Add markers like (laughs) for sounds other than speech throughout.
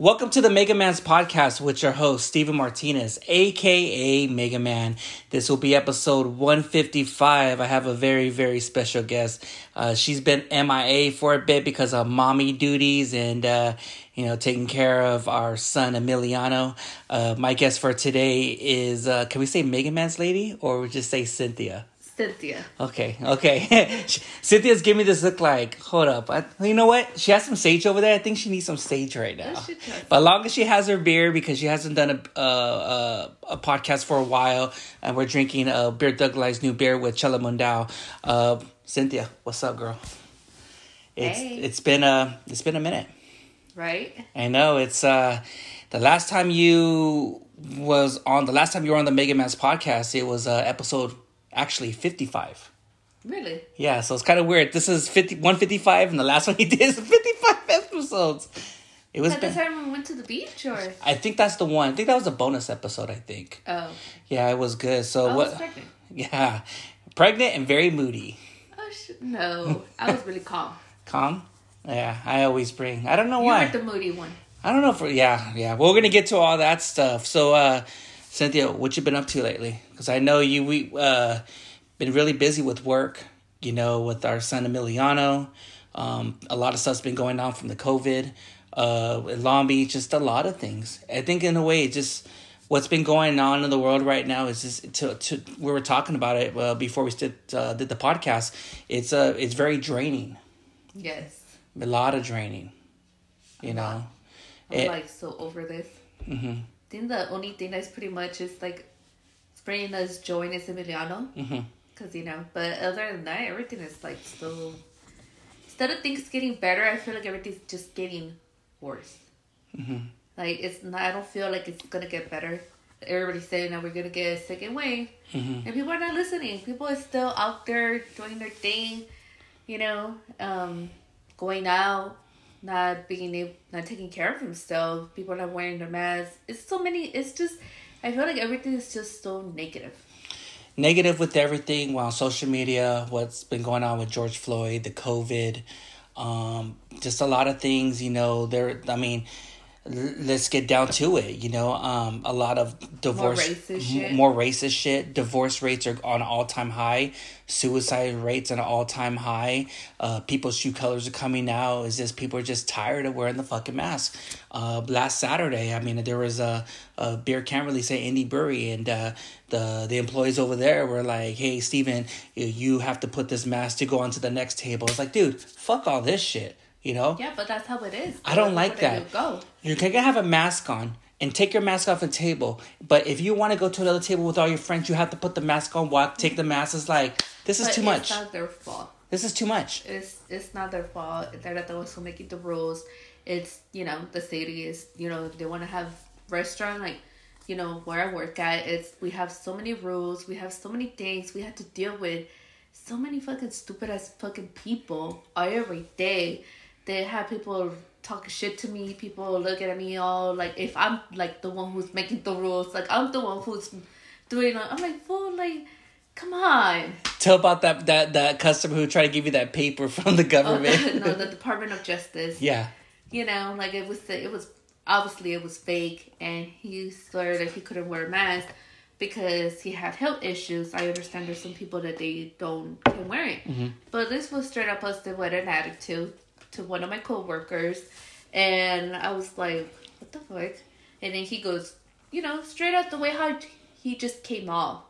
Welcome to the Mega Man's podcast with your host, Steven Martinez, aka Mega Man. This will be episode 155. I have a very, very special guest. Uh, she's been MIA for a bit because of mommy duties and, uh, you know, taking care of our son Emiliano. Uh, my guest for today is, uh, can we say Mega Man's lady or we just say Cinthia? Cinthia. Okay, okay. (laughs) Cinthia's giving me this look like, hold up. I, you know what? She has some sage over there. I think she needs some sage right now. But long as she has her beer, because she hasn't done a uh, uh, a podcast for a while, and we're drinking uh, Beer Doug Douglas new beer with Chela Mundao. Uh, Cinthia, what's up, girl? It's Hey. it's been a it's been a minute. Right? I know it's uh the last time you was on the last time you were on the Mega Man's podcast. It was uh, episode actually fifty five. Really? Yeah, so it's kind of weird. This is 50, 155, and the last (laughs) one he did is 55 episodes. It was. At the time we went to the beach or I think that's the one. I think that was a bonus episode. I think. Oh. Yeah, it was good. So I what? pregnant. Yeah, pregnant and very moody. Oh sh- no. I was really calm. (laughs) Calm. Yeah, I always bring. I don't know why. You why. were the moody one. I don't know if. Yeah, yeah. Well, we're gonna get to all that stuff. So, uh, Cinthia, what you been up to lately? Because I know you we uh been really busy with work. You know, with our son Emiliano. Um, a lot of stuff's been going on from the COVID. Uh, Long Beach, just a lot of things. I think in a way, it just what's been going on in the world right now is just to to we were talking about it uh, before we did uh, did the podcast. It's uh it's very draining. Yes. A lot of draining. You know. I'm It- like so over this. hmm I think the only thing that's pretty much is like bringing us joy is Emiliano. hmm Because, you know, but other than that, everything is like still. Instead of things getting better, I feel like everything's just getting worse. hmm Like, it's not, I don't feel like it's gonna get better. Everybody's saying that we're gonna get a second wave. hmm And people are not listening. People are still out there doing their thing, you know, um, going out, not being able, not taking care of themselves. People not wearing their masks. It's so many. It's just, I feel like everything is just so negative. negative with everything on social media what's been going on with george floyd the covid um, just a lot of things you know there i mean let's get down to it you know um, a lot of divorce racist m- more racist shit divorce rates are on all-time high suicide rates on all-time high uh, people's shoe colors are coming out is just people are just tired of wearing the fucking mask uh, last saturday i mean there was a, a beer can't really say Indy Brewery, and uh, the the employees over there were like, "Hey, Steven, you, you have to put this mask to go onto the next table." It's like, dude, fuck all this shit, you know. Yeah, but that's how it is. I don't like that. You You can have a mask on and take your mask off the table, but if you want to go to another table with all your friends, you have to put the mask on. Walk, take the mask. It's like this is But too much. it's not their fault. This is too much. It's it's not their fault. They're not the ones who making the rules. It's you know the city is you know they want to have restaurant like you know where I work at. It's we have so many rules. We have so many things we have to deal with. So many fucking stupid ass fucking people every day. They have people talking shit to me. People looking at me all like if I'm like the one who's making the rules. Like I'm the one who's doing. it. I'm like fool. Like come on. Tell about that that that customer who tried to give you that paper (laughs) from the Oh, (laughs) government. no, the Department of Justice. yeah. you know, like it was it was obviously it was fake, and he swore that he couldn't wear a mask because he had health issues. I understand there's some people that they don't can wear it, mm-hmm. but this was straight up posted with an attitude to one of my coworkers, and I was like, what the fuck? And then he goes, you know, straight out the way how he just came off,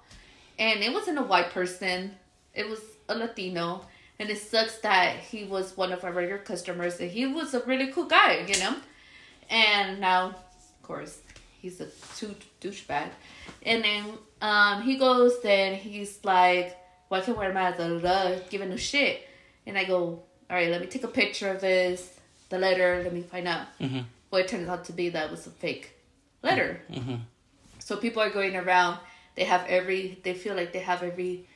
and it wasn't a white person, it was a Latino. And it sucks that he was one of our regular customers and he was a really cool guy, you know? And now, of course, he's a douchebag. And then um, he goes and he's like, Why can't wear my mask? Giving a shit. And I go, All right, let me take a picture of this, the letter, let me find out. Mm-hmm. Well, it turns out to be that was a fake letter. Mm-hmm. So people are going around, they have every, they feel like they have every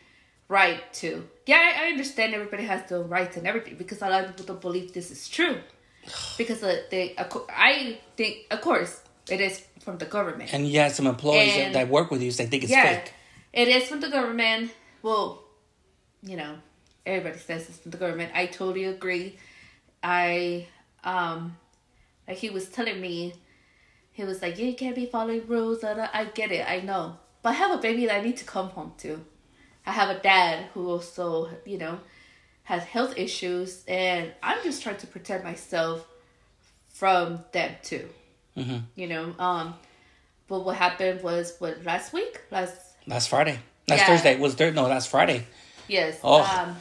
right to. Yeah, I, I understand everybody has their rights and everything because a lot of people don't believe this is true. (sighs) Because uh, they, I think, of course, it is from the government. And you have some employees that, that work with you, so they think it's yeah, fake. it is from the government. Well, you know, everybody says it's from the government. I totally agree. I, um, like he was telling me he was like, "You can't be following rules." And I get it, I know, but I have a baby that I need to come home to. I have a dad who also, you know, has health issues, and I'm just trying to protect myself from them too. Mm-hmm. You know, um, but what happened was what last week, last Last Friday. Last Yeah. Thursday. Was there? No, last Friday. yes, Oh. um,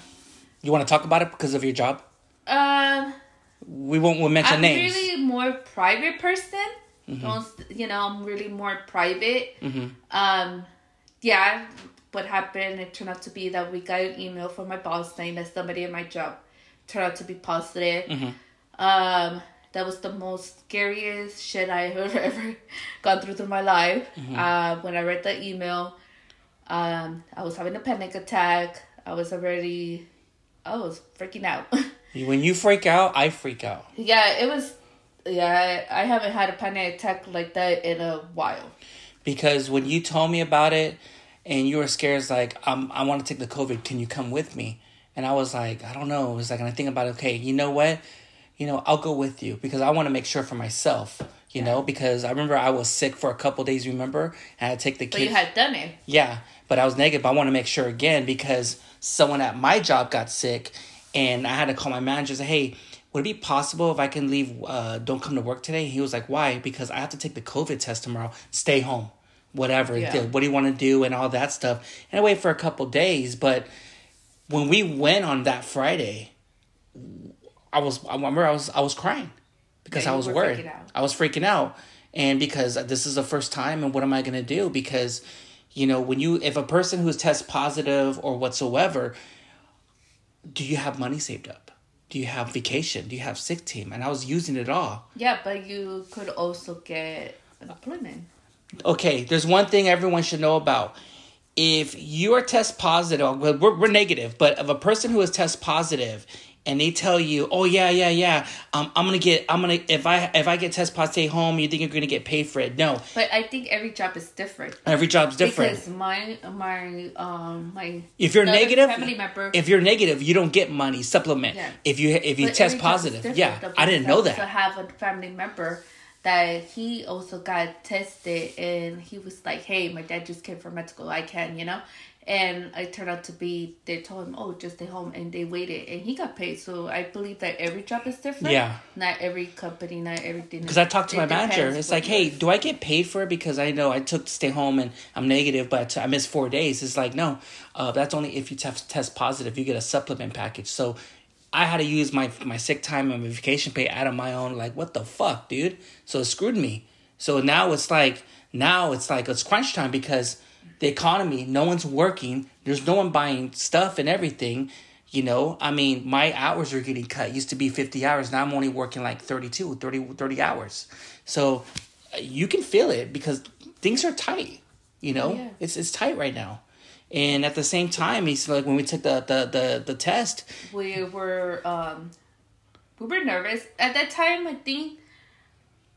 You want to talk about it because of your job? um. We won't we'll mention names. I'm really more private person. Mm-hmm. Most, you know, I'm really more private. hmm Um, yeah, what happened? It turned out to be that we got an email from my boss saying that somebody in my job turned out to be positive. Mhm. Um, that was the most scariest shit I have (laughs) ever gone through through my life. Uh, when I read the email, um, I was having a panic attack. I was already, I was freaking out. (laughs) When you freak out, I freak out. Yeah, it was. Yeah, I haven't had a panic attack like that in a while. because when you told me about it and you were scared, it's like, um, I want to take the COVID. Can you come with me? And I was like, I don't know. It was like, and I think about it. Okay, you know what? You know, I'll go with you because I want to make sure for myself. You know, because I remember I was sick for a couple days. Remember, and I had to take the But kids. you had done it. Yeah, but I was negative. I want to make sure again because someone at my job got sick, and I had to call my manager and say, "Hey, would it be possible if I can leave? Uh, don't come to work today?" He was like, "Why?" Because I have to take the COVID test tomorrow. Stay home, whatever. Yeah. What do you want to do and all that stuff. And I waited for a couple days, but when we went on that Friday, I was I remember I was I was crying because I was worried. I was freaking out, and because this is the first time, and what am I gonna do? Because you know when you if a person who's test positive or whatsoever, do you have money saved up? Do you have vacation? Do you have sick team? And I was using it all. Yeah, but you could also get unemployment. okay, there's one thing everyone should know about. If you are test positive, well, we're, we're negative, but of a person who is test positive and they tell you, oh yeah, yeah, yeah, um, I'm gonna get, I'm gonna, if I if I get test positive, home. You think you're gonna get paid for it? No, But I think every job is different. every job's different. Because my my um my if you're negative, family member if you're negative, you don't get money supplement. Yeah. If you if you but test every job is positive, yeah, I didn't know that. that. have a family member that he also got tested and he was like, Hey, my dad just came from medical, I can, you know? And it turned out to be they told him, Oh, just stay home and they waited and he got paid. So I believe that every job is different. Yeah. Not every company, not everything. Because I talked to my manager. It's like, hey, do I get paid for it? Because I know I took to stay home and I'm negative, but I missed four days. It's like, no, uh, that's only if you test test positive. You get a supplement package. So I had to use my my sick time and my vacation pay out of my own. Like, what the fuck, dude? So it screwed me. So now it's like now it's like it's crunch time because the economy, no one's working. There's no one buying stuff and everything. You know, I mean, my hours are getting cut. Used to be 50 hours. Now I'm only working like 32, 30, 30 hours. So you can feel it because things are tight. You know, Yeah. it's it's tight right now. And at the same time, he's like when we took the the the, the test, we were um we were nervous at that time i think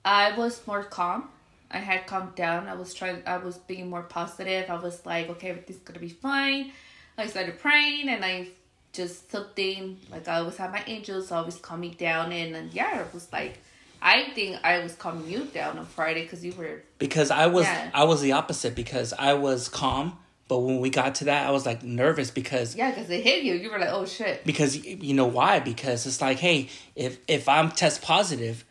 i was more calm i had calmed down. I was trying i was being more positive. I was like okay everything's gonna be fine. I started praying and i just something like i always have my angels always calm me down and, and yeah it was like i think i was calming you down on friday because you were because I was Yeah. I was the opposite because I was calm, but when we got to that, I was like nervous because yeah because it hit you. You were like oh shit. Because you know why? Because it's like hey if if i'm test positive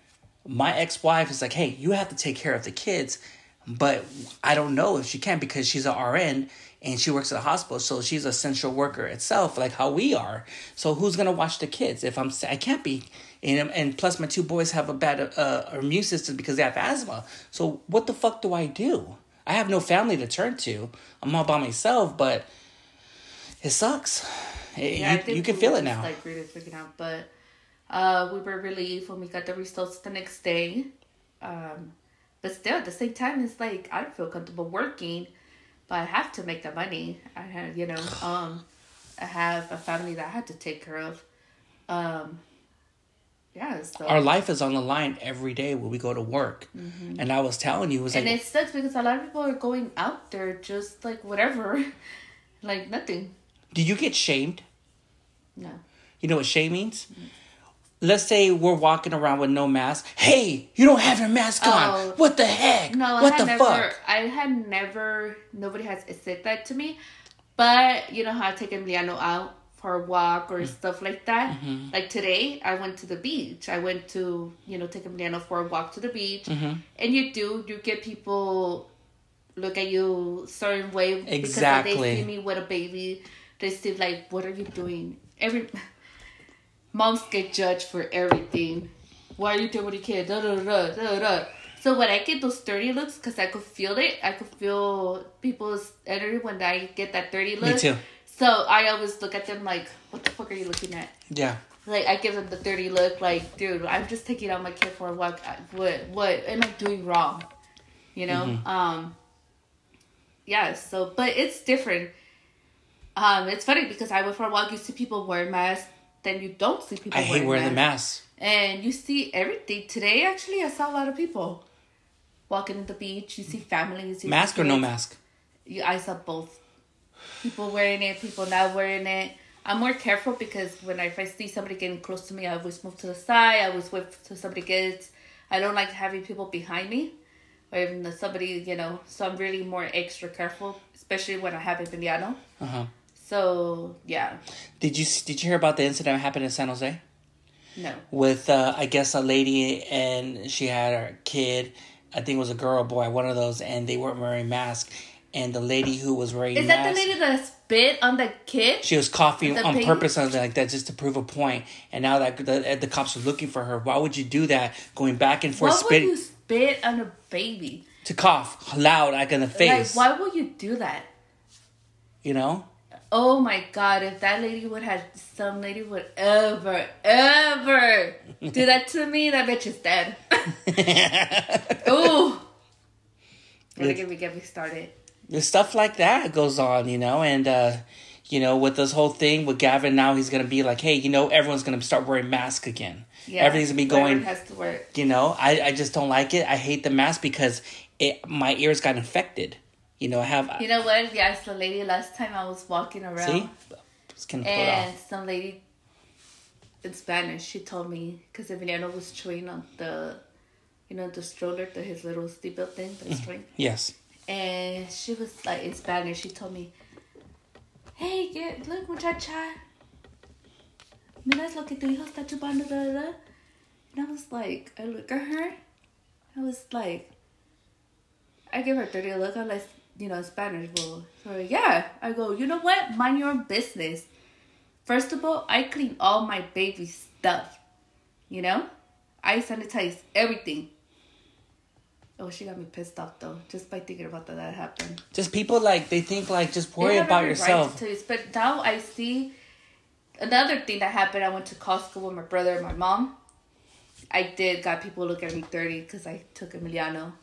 my ex-wife is like hey you have to take care of the kids but i don't know if she can because she's an rn and she works at a hospital so she's a essential worker itself like how we are. So who's gonna watch the kids? If i'm I can't be and, and plus my two boys have a bad uh, immune system because they have asthma. So what the fuck do i do? I have no family to turn to. I'm all by myself but it sucks. It- Yeah, you, you can feel it now. Like really freaking out, but uh, we were relieved when we got the results the next day. Um, but still, at the same time, it's like I don't feel comfortable working, but I have to make the money. I have, you know, (sighs) um, I have a family that I had to take care of. Um, yeah, so Our life is on the line every day when we go to work. And I was telling you, it was like, Mm-hmm. and it sucks because a lot of people are going out there just like whatever, (laughs) like nothing. do you get shamed? No. You know what shame means? Let's say we're walking around with no mask. Hey, you don't have your mask on. Oh. What the heck? No, what I the had never. fuck? I had never. Nobody has said that to me, but you know how I take Emiliano out for a walk or stuff like that. Mm-hmm. Like today, I went to the beach. I went to you know take Emiliano for a walk to the beach, Mm-hmm. and you do you get people look at you certain way because they see me with a baby. They see like, what are you doing? Every moms get judged for everything. Why are you doing with your kid? Da, da, da, da, da. So when I get those dirty looks, because I could feel it, I could feel people's energy when I get that dirty look. Me too. So I always look at them like, what the fuck are you looking at? Yeah. Like I give them the dirty look, like, dude, I'm just taking out my kid for a walk. What what am I doing wrong? You know? Mm-hmm. Um Yeah, so but it's different. Um, it's funny because I went for a walk, you see people wearing masks, then you don't see people I hate wearing the mask. And you see everything. Today actually I saw a lot of people walking at the beach. You see families. You see Mask or no mask? You, I saw both. People wearing it, people not wearing it. I'm more careful because when I, if I see somebody getting close to me, I always move to the side. I always wait till somebody gets. I don't like having people behind me, or even somebody, you know. So I'm really more extra careful, especially when I have Emiliano. Uh huh. So yeah, Did you did you hear about the incident that happened in San Jose no. with uh, I guess a lady and she had her kid. I think it was a girl or boy, one of those, and they weren't wearing masks. And the lady who was wearing Is that the lady that spit on the kid? she was coughing on purpose, something like that, just to prove a point. And now that the, the cops are looking for her, why would you do that? Going back and forth, Why would you spit on a baby? to cough loud, like in the face. Like, why would you do that? You know, Oh my god, if that lady would have some lady would ever, ever do that to me, that bitch is dead. (laughs) Ooh. Gonna get me get me started. There's stuff like that goes on, you know, and uh, you know, with this whole thing with Gavin now, he's gonna be like, hey, you know, everyone's gonna start wearing masks again. Yeah. Everything's gonna be going. has to work. You know, I I just don't like it. I hate the mask because it my ears got infected. You know, I have You know what? Yeah, it's the lady last time I was walking around see, just gonna pull it and some lady in Spanish, she told me because Emiliano was chewing on the you know, the stroller, the his little seatbelt thing, Mm-hmm. the string. Yes, And she was like in Spanish. She told me, "Hey, get look muchacha, miras lo que tu hijo está chupando." Da, da, da." And I was like, I look at her. I was like, I give her a dirty look. I'm like, you know, Spanish. Well, so yeah. I go, you know what? Mind your own business. First of all, I clean all my baby stuff. You know, I sanitize everything. Oh, she got me pissed off though, just by thinking about that that happened. just people like they think like just worry about right yourself. to- but now I see another thing that happened. I went to Costco with my brother and my mom. I did got people look at me dirty because I took Emiliano,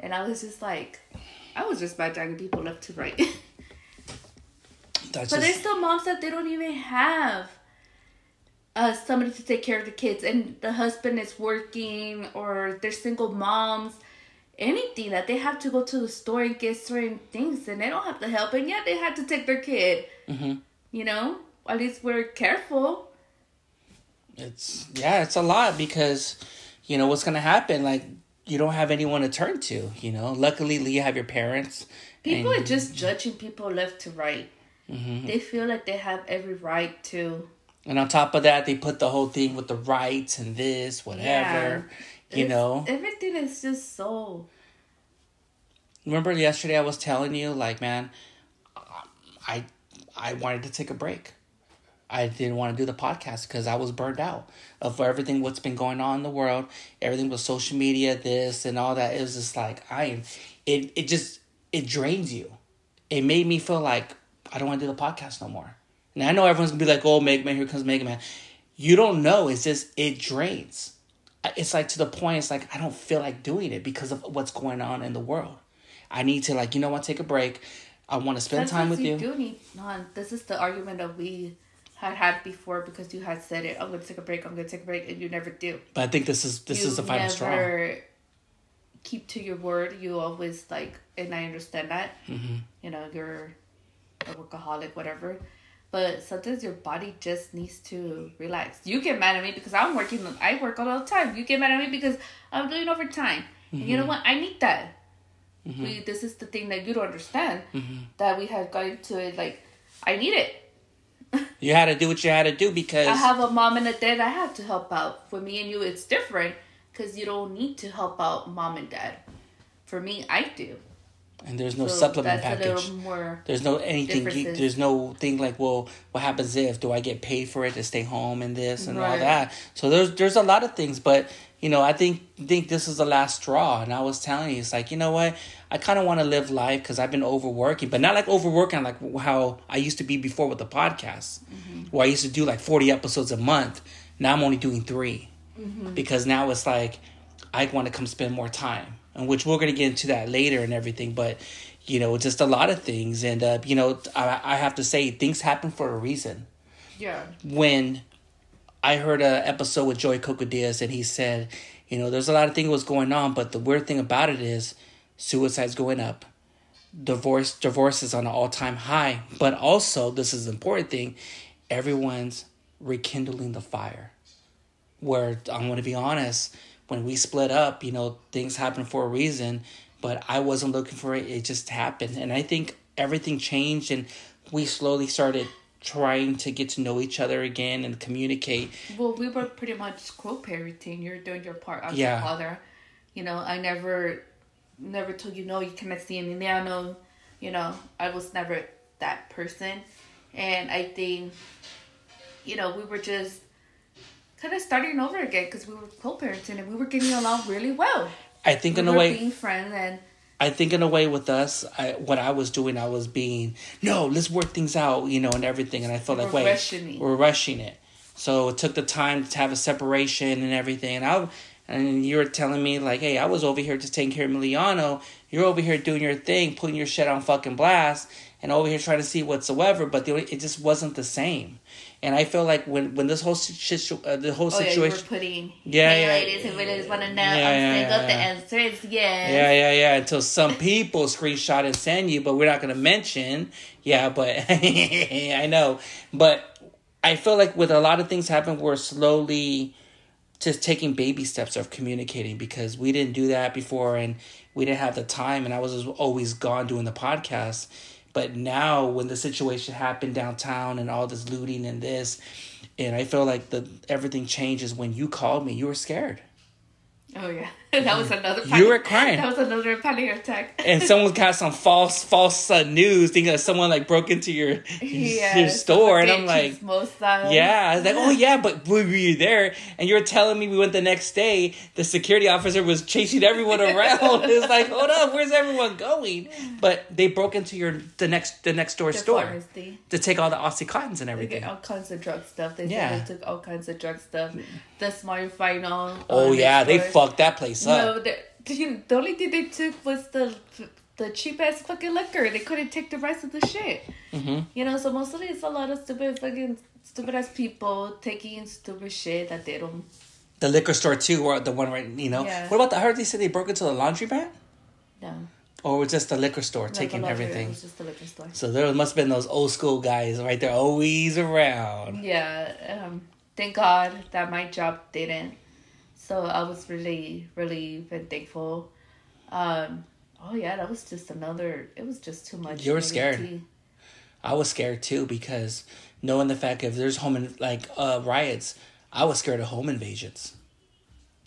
and I was just like, I was just bad dragging people left to right. (laughs) That's But there's still moms that they don't even have uh, somebody to take care of the kids, and the husband is working, or they're single moms. Anything that they have to go to the store and get certain things, and they don't have the help, and yet they have to take their kid. Mhm. You know, at least we're careful. it's yeah, it's a lot because you know what's gonna happen. Like you don't have anyone to turn to. You know, luckily you have your parents. People and- are just judging people left to right. Mm-hmm. They feel like they have every right to. And on top of that, they put the whole thing with the rights and this, whatever. You It's- know, everything is just so. remember yesterday I was telling you, like, man, I I wanted to take a break. I didn't want to do the podcast because I was burned out of everything what's been going on in the world, everything with social media, this and all that. It was just like I am. It it just it drains you. It made me feel like I don't want to do the podcast no more. And I know everyone's gonna be like, "Oh, Mega Man, here comes Mega Man." You don't know. It's just it drains. It's like to the point. It's like I don't feel like doing it because of what's going on in the world. I need to like you know what, take a break. I want to spend time with you. do need. No, this is the argument that we had had before because you had said it. I'm gonna take a break. I'm gonna take a break, and you never do. But I think this is this you is the final straw. never keep to your word. You always like, and I understand that. Mm-hmm. You know, you're a workaholic, whatever. But sometimes your body just needs to relax. You get mad at me because I'm working. I work all the time. You get mad at me because I'm doing overtime. And you know mm-hmm. what? I need that. Mm-hmm. We, this is the thing that you don't understand. Mm-hmm. That we have got into it. Like, I need it. You had to do what you had to do because I have a mom and a dad I have to help out. For me and you, it's different because you don't need to help out mom and dad. For me, I do. and there's no So supplement package. There's no anything. There's no thing like, well, what happens if? Do I get paid for it to stay home and this and all that? So there's there's a lot of things, but you know, I think think this is the last straw. And I was telling you, it's like you know what? I kind of want to live life because I've been overworking, but not like overworking like how I used to be before with the podcast, where I used to do like forty episodes a month. Now I'm only doing 3 because now it's like I want to come spend more time, and which we're gonna get into that later and everything. But you know, just a lot of things, and uh, you know, I, I have to say things happen for a reason. Yeah. When I heard an episode with Joey Coco Diaz, and he said, you know, there's a lot of things was going on, but the weird thing about it is suicide's going up. Divorce divorce is on an all time high. But also, this is the important thing, everyone's rekindling the fire. Where I'm gonna be honest, when we split up, you know, things happen for a reason, but I wasn't looking for it, it just happened. And I think everything changed and we slowly started trying to get to know each other again and communicate. Well, we were pretty much co-parenting. You're doing your part as Yeah. a father. You know, I never, never told you no. You cannot see Emiliano. You know, I was never that person, and I think, you know, we were just kind of starting over again because we were co-parenting and we were getting along really well. I think We in a way being friends and I think in a way with us, I, what I was doing, I was being no, let's work things out, you know, and everything. And I felt We're like wait, rushing we're rushing it. So it took the time to have a separation and everything. And I and you were telling me like, hey, I was over here just taking care of Miliano. You're over here doing your thing, putting your shit on fucking blast, and over here trying to see whatsoever. But the, it just wasn't the same. And I feel like when when this whole situ- uh, the whole oh yeah, situation. putting Yeah, hey yeah. ladies and ladies want to know Yeah, I'm yeah, single. yeah. The answer is yes. Yeah, yeah, yeah. Until some people screenshot and send you, but we're not gonna mention. Yeah, but (laughs) I know. But I feel like with a lot of things happen, we're slowly just taking baby steps of communicating because we didn't do that before and we didn't have the time and I was always gone doing the podcast. But now when the situation happened downtown and all this looting and this and I feel like the everything changes when you called me, you were scared. Oh yeah, (laughs) that was another. You were (laughs) crying. That was another panic attack. (laughs) and someone got some false false uh, news thinking that someone like broke into your your store and i'm like yeah i was like oh yeah but we were there and you were telling me we went the next day the security officer was chasing everyone around it's like hold up where's everyone going (sighs) but they broke into your the next the next door The store pharmacy. to take all the oxycontins and They everything all kinds of drug stuff. They Yeah. said they took all kinds of drug stuff. The smart final. oh um, yeah they fucked that place No, the, the, the only thing they took was the the cheap ass fucking liquor. They couldn't take the rest of the shit. hmm You know, so mostly it's a lot of stupid fucking stupid ass people taking stupid shit that they don't. the liquor store too or the one right you know Yeah. what about the I heard they said they broke into the laundry laundromat No, or was just the liquor store No, taking the laundry, everything It was just the liquor store. So there must have been those old school guys right there, always around. Yeah, um, thank God that my job didn't. So I was really relieved and thankful. Um, oh yeah, that was just another. It was just too much. You were scared. I was scared too because knowing the fact if there's home in, like uh, riots, I was scared of home invasions.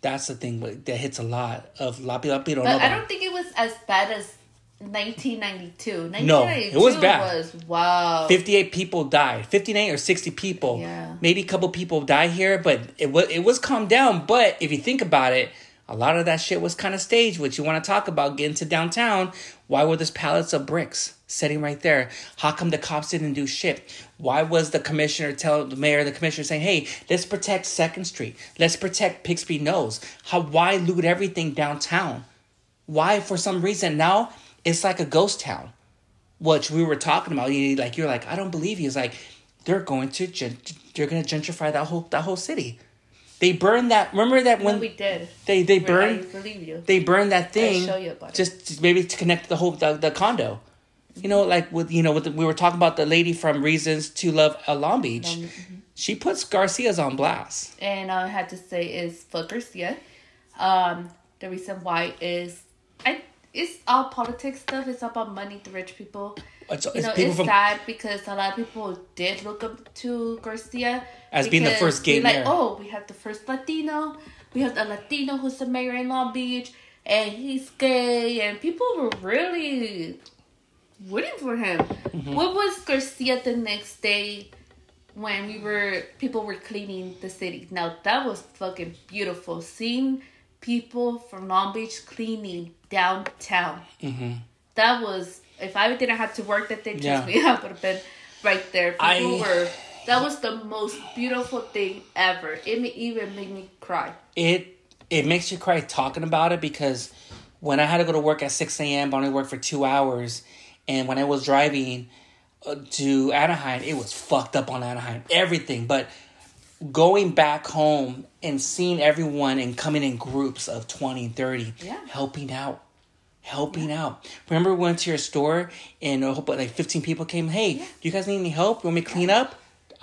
That's the thing that hits a lot of a lot of people don't know. But I don't think it was as bad as 1992. No, it was 1992 bad. Was wow. 58 people died. 59 or 60 people. Yeah. maybe a couple people die here but it was it was calmed down. But if you think about it a lot of that shit was kind of staged. Which you want to talk about getting to downtown why were there pallets of bricks sitting right there? How come the cops didn't do shit? Why was the commissioner tell the mayor the commissioner saying hey let's protect second street. Let's protect Bixby Knolls. How why loot everything downtown? Why for some reason now it's like a ghost town which we were talking about. You like you're like I don't believe you. It's like they're going to they're going to gentrify that whole that whole city. They burned that. Remember that when when we did. they they burned believe you. they burned that thing show you about it. just maybe to connect the whole the, the condo. You know, like with you know, with the, we were talking about the lady from Reasons to Love uh, Long Beach. mm-hmm. She puts Garcia's on blast. and I had to say is fuck Garcia. Um, the reason why is I it's all politics stuff. It's all about money to rich people. It's, You it's know, people it's from sad because a lot of people did look up to Garcia As being the first gay we're like, mayor. oh, we have the first Latino. We have the Latino who's the mayor in Long Beach, and he's gay, and people were really rooting for him. Mm-hmm. What was Garcia the next day when we were people were cleaning the city? Now that was fucking beautiful. Seeing people from Long Beach cleaning downtown. Mm-hmm. That was if I didn't have to work that day, trust Yeah. me, (laughs) I would have been right there. People I- were. That was the most beautiful thing ever. It even made me cry. it it makes you cry talking about it because when I had to go to work at six a.m., but only worked for two hours, and when I was driving uh, to Anaheim, it was fucked up on Anaheim, everything. But going back home and seeing everyone and coming in groups of 20 and 30 Yeah. helping out helping out. Remember we went to your store and whole like 15 people came hey do you guys need any help? You want me to clean up?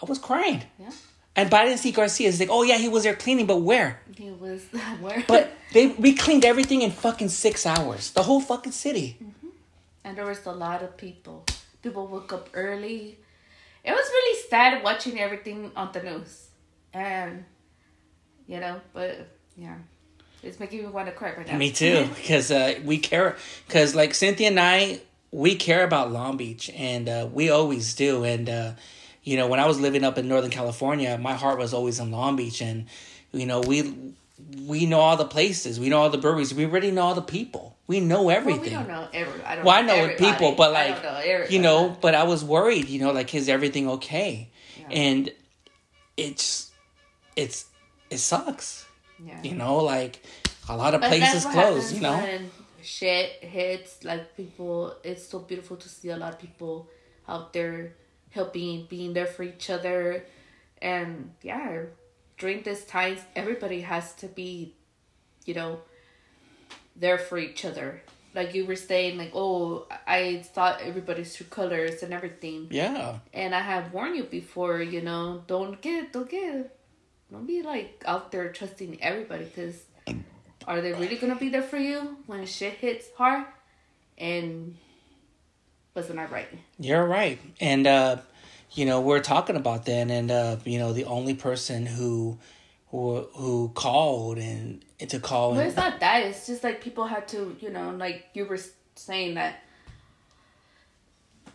I was crying. Yeah, and but i didn't see garcia. It's like oh yeah he was there cleaning but where? He was (laughs) where. but they we cleaned everything in fucking six hours. The whole fucking city. Mm-hmm. And there was a lot of people. People woke up early. It was really sad watching everything on the news, and you know, but yeah, it's making me want to cry right now. Me too, (laughs) because uh, we care. Because like Cinthia and I, we care about Long Beach, and uh, we always do. And uh, you know, when I was living up in Northern California, my heart was always in Long Beach, and you know, we we know all the places, we know all the breweries, we already know all the people, we know Well, everything. we don't know every. I don't Well, I know know everybody. people, but like know you know, but I was worried, you know, like is everything okay? And it's it's it sucks, yeah. you know, like a lot of But places what close, you know. when shit hits like people. It's so beautiful to see a lot of people out there helping, being there for each other, and yeah, during this times, everybody has to be, you know, there for each other. Like you were saying, like oh, I thought everybody's true colors and everything, Yeah. and I have warned you before. You know, don't get, don't get, don't be like out there trusting everybody because are they really gonna be there for you when shit hits hard? And wasn't I right? You're right. And uh you know, we're talking about that and uh you know, the only person who who who called and to call and it's not that. It's just like people had to, you know, like you were saying that.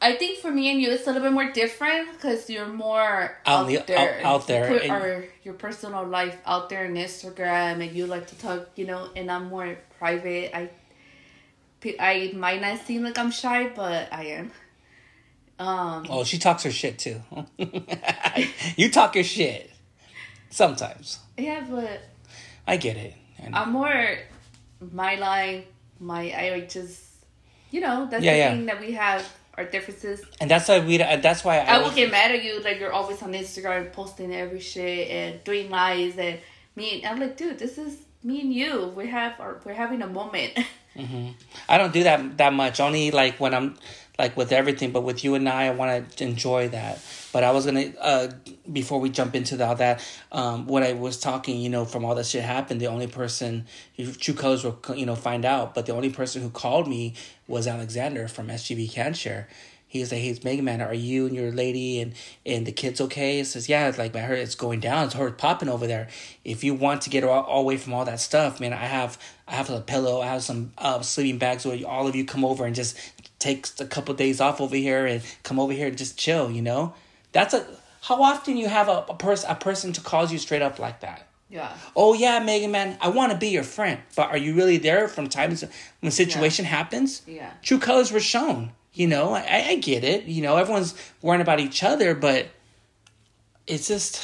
I think for me and you, it's a little bit more different because you're more Out out, the- there. out- out there You put our, your personal life out there on Instagram, and you like to talk, you know, and I'm more private. I, I might not seem like I'm shy, but I am. Um, Oh, she talks her shit too. (laughs) you talk your shit. Sometimes. yeah, but I get it. And I'm more my line, my I just you know that's Yeah, the yeah. thing that we have our differences. and that's why we uh, that's why I, I will get mad at you like you're always on Instagram posting every shit and doing lies and me. I'm like, dude, this is me and you. We have our we're having a moment. (laughs) Mm-hmm. I don't do that that much. Only like when I'm like with everything, but with you and I, I want to enjoy that. But I was gonna uh before we jump into all that, um, when I was talking, you know, from all that shit happened, the only person True Colors will you know find out, but the only person who called me was Alexander from SGB CanShare. He's like, "Hey, Mega Man, are you and your lady and and the kids okay?" It says, "Yeah, It's like I heard it's going down. It's heard popping over there. If you want to get all, all away from all that stuff, man, I have I have a pillow. I have some uh, sleeping bags where all of you come over and just take a couple days off over here and come over here and just chill. You know, that's a how often you have a, a person a person to call you straight up like that. yeah. Oh yeah, Mega Man, I want to be your friend, but are you really there from time to when situation happens? Yeah. True colors were shown. You know, I, I get it. You know, everyone's worrying about each other, but it's just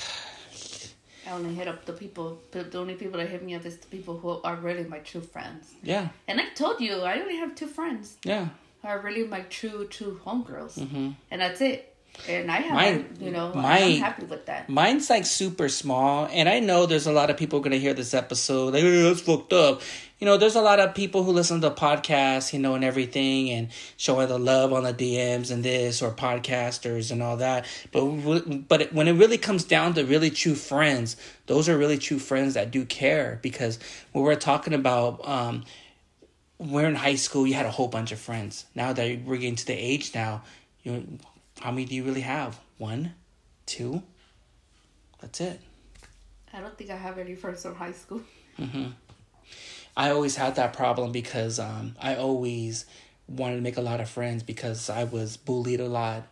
I only hit up the people. The the only people that hit me up is the people who are really my true friends. yeah, And I told you, I only have two friends. yeah. Who are really my true true homegirls, Mm-hmm. and that's it. And I have, Mine- you know, my- I'm happy with that. Mine's like super small, and I know there's a lot of people gonna hear this episode. Like, "Oh, that's fucked up. You know, there's a lot of people who listen to podcasts, you know, and everything, and showing the love on the DMs and this, or podcasters and all that. But but when it really comes down to really true friends, those are really true friends that do care. Because when we're talking about, um, we're in high school, you had a whole bunch of friends. Now that we're getting to the age now, you how many do you really have? One, two. That's it. I don't think I have any friends from high school. I always had that problem because um, I always wanted to make a lot of friends because I was bullied a lot.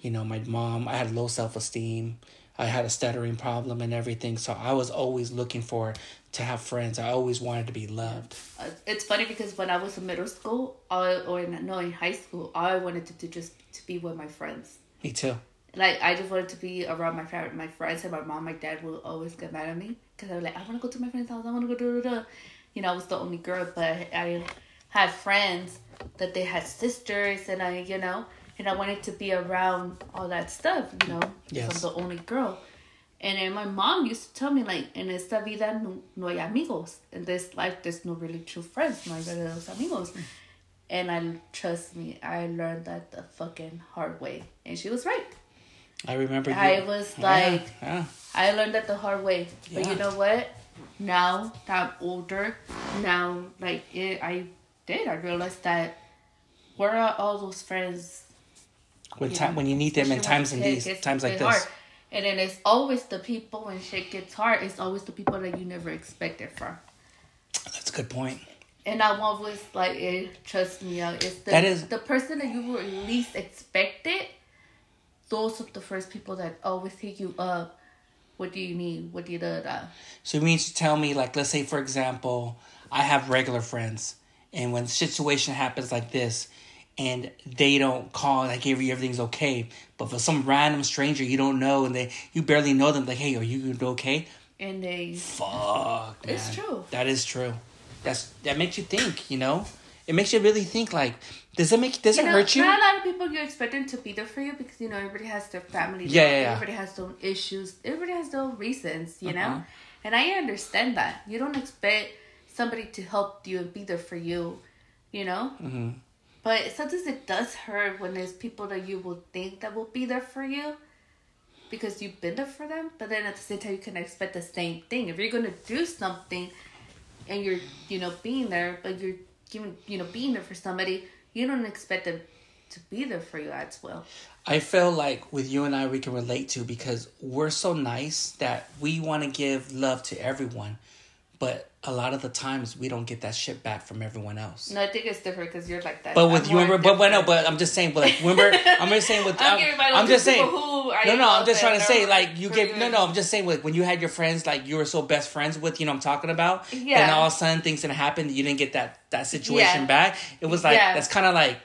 You know, my mom, I had low self esteem. I had a stuttering problem and everything. So I was always looking for to have friends. I always wanted to be loved. Uh, it's funny because when I was in middle school, I, or in, no, in high school, all I wanted to do just to be with my friends. Me too. Like I just wanted to be around my fa- my friends, and my mom, my dad will always get mad at me because I was like, I want to go to my friend's house. I want to go do da You know, I was the only girl, but I had friends that they had sisters, and I, you know, and I wanted to be around all that stuff. You know, Yes. I'm the only girl. And then my mom used to tell me like, en esta vida no, no hay amigos. In this life, there's no really true friends. No hay verdaderos amigos. And I trust me, I learned that the fucking hard way, and she was right. I remember you. I was like, yeah, I learned that the hard way. But Yeah. you know what? Now that I'm older, now like it, I did. I realized that where are all those friends? When you time when you need them in times and these times like this. hard. And then it's always the people when shit gets hard. It's always the people that you never expected from. That's a good point. And I'm always like, it, trust me, uh, it's the That is- the person that you were least expected. Those are the first people that always hit you up. What do you need? What do you da da? So it means to tell me, like, let's say for example, I have regular friends, and when situation happens like this, and they don't call like hey, everything's okay, but for some random stranger you don't know and they you barely know them, like hey, are you okay? And they Fuck, It's man. true. That is true. That's that makes you think. You know, it makes you really think. Like, does it make does you it know, hurt you? Not a lot of people you expect them to be there for you because you know everybody has their family. Yeah, yeah, yeah. Everybody has their own issues. Everybody has their own reasons. You Uh-huh. know, and I understand that you don't expect somebody to help you and be there for you. You know. hmm But sometimes it does hurt when there's people that you will think that will be there for you because you've been there for them. But then at the same time, you can expect the same thing. If you're gonna do something and you're, you know, being there, but you're giving, you know, being there for somebody, you don't expect them to be there for you as well. I feel like with you and I, we can relate to because we're so nice that we want to give love to everyone, but a lot of the times we don't get that shit back from everyone else. No, I think it's different because you're like that. But with you, remember, but, but no, but I'm just saying, but like, remember, (laughs) I'm just saying with, I'm I'm, I'm just saying, who I no, no, I'm just trying to say, like, you gave, no, no, I'm just saying, like, when you had your friends, like, you were so best friends with, you know, I'm talking about, Yeah. and all of a sudden things that happened, you didn't get that that situation Yeah. back. It was like Yeah. that's kind of like,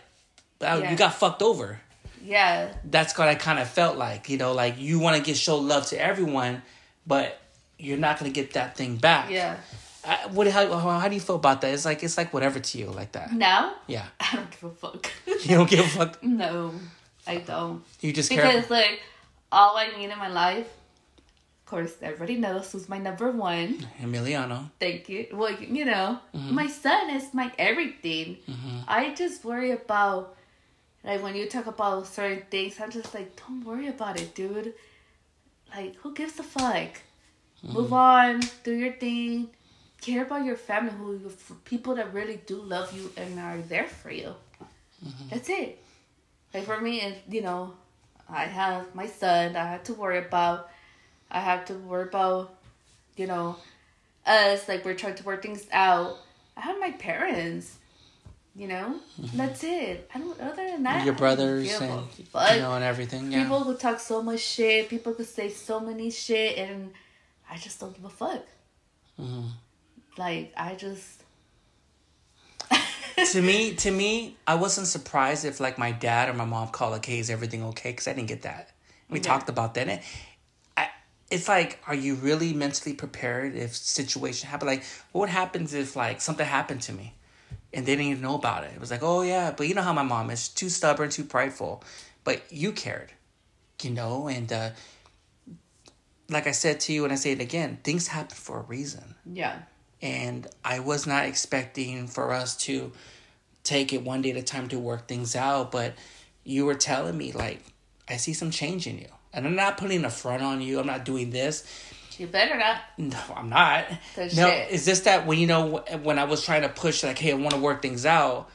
uh, Yeah. you got fucked over. Yeah, That's what I kind of felt like, you know, like you want to get show love to everyone, but you're not gonna get that thing back. yeah. I, what? How, how, do you feel about that? It's like it's like whatever to you, like that. Now Yeah, (laughs) I don't give a fuck. (laughs) you don't give a fuck. (laughs) no, I don't. You just care. Because like all I need in my life, of course, everybody knows who's my number one. Emiliano. Thank you. Well, you know, Mm-hmm. my son is my everything. I just worry about like when you talk about certain things. I'm just like, don't worry about it, dude. Like, who gives a fuck? Mm-hmm. Move on, do your thing. Care about your family, who for people that really do love you and are there for you. Mm-hmm. That's it. Like for me, and you know, I have my son. I have to worry about. I have to worry about, you know, us. Like we're trying to work things out. I have my parents. You know, that's it. I don't. Other than that, Mm-hmm. Your brothers and you know and everything. Yeah. People who talk so much shit. People who say so many shit, and I just don't give a fuck. Mhm. Like I just. to me, (laughs) to me, I wasn't surprised if like my dad or my mom called like, "Hey, is everything okay?" Because I didn't get that. We Yeah. talked about that. And I, it's like, are you really mentally prepared if situation happen? Like, what happens if like something happened to me, and they didn't even know about it? It was like, oh yeah, but you know how my mom is too stubborn, too prideful, but you cared. you know, and uh, like I said to you, and I say it again, things happen for a reason. Yeah. And I was not expecting for us to take it one day at a time to work things out, but you were telling me, like, I see some change in you. And I'm not putting a front on you. I'm not doing this. You better not. No, I'm not. No, shit. is this that when you know when I was trying to push like, hey, I want to work things out,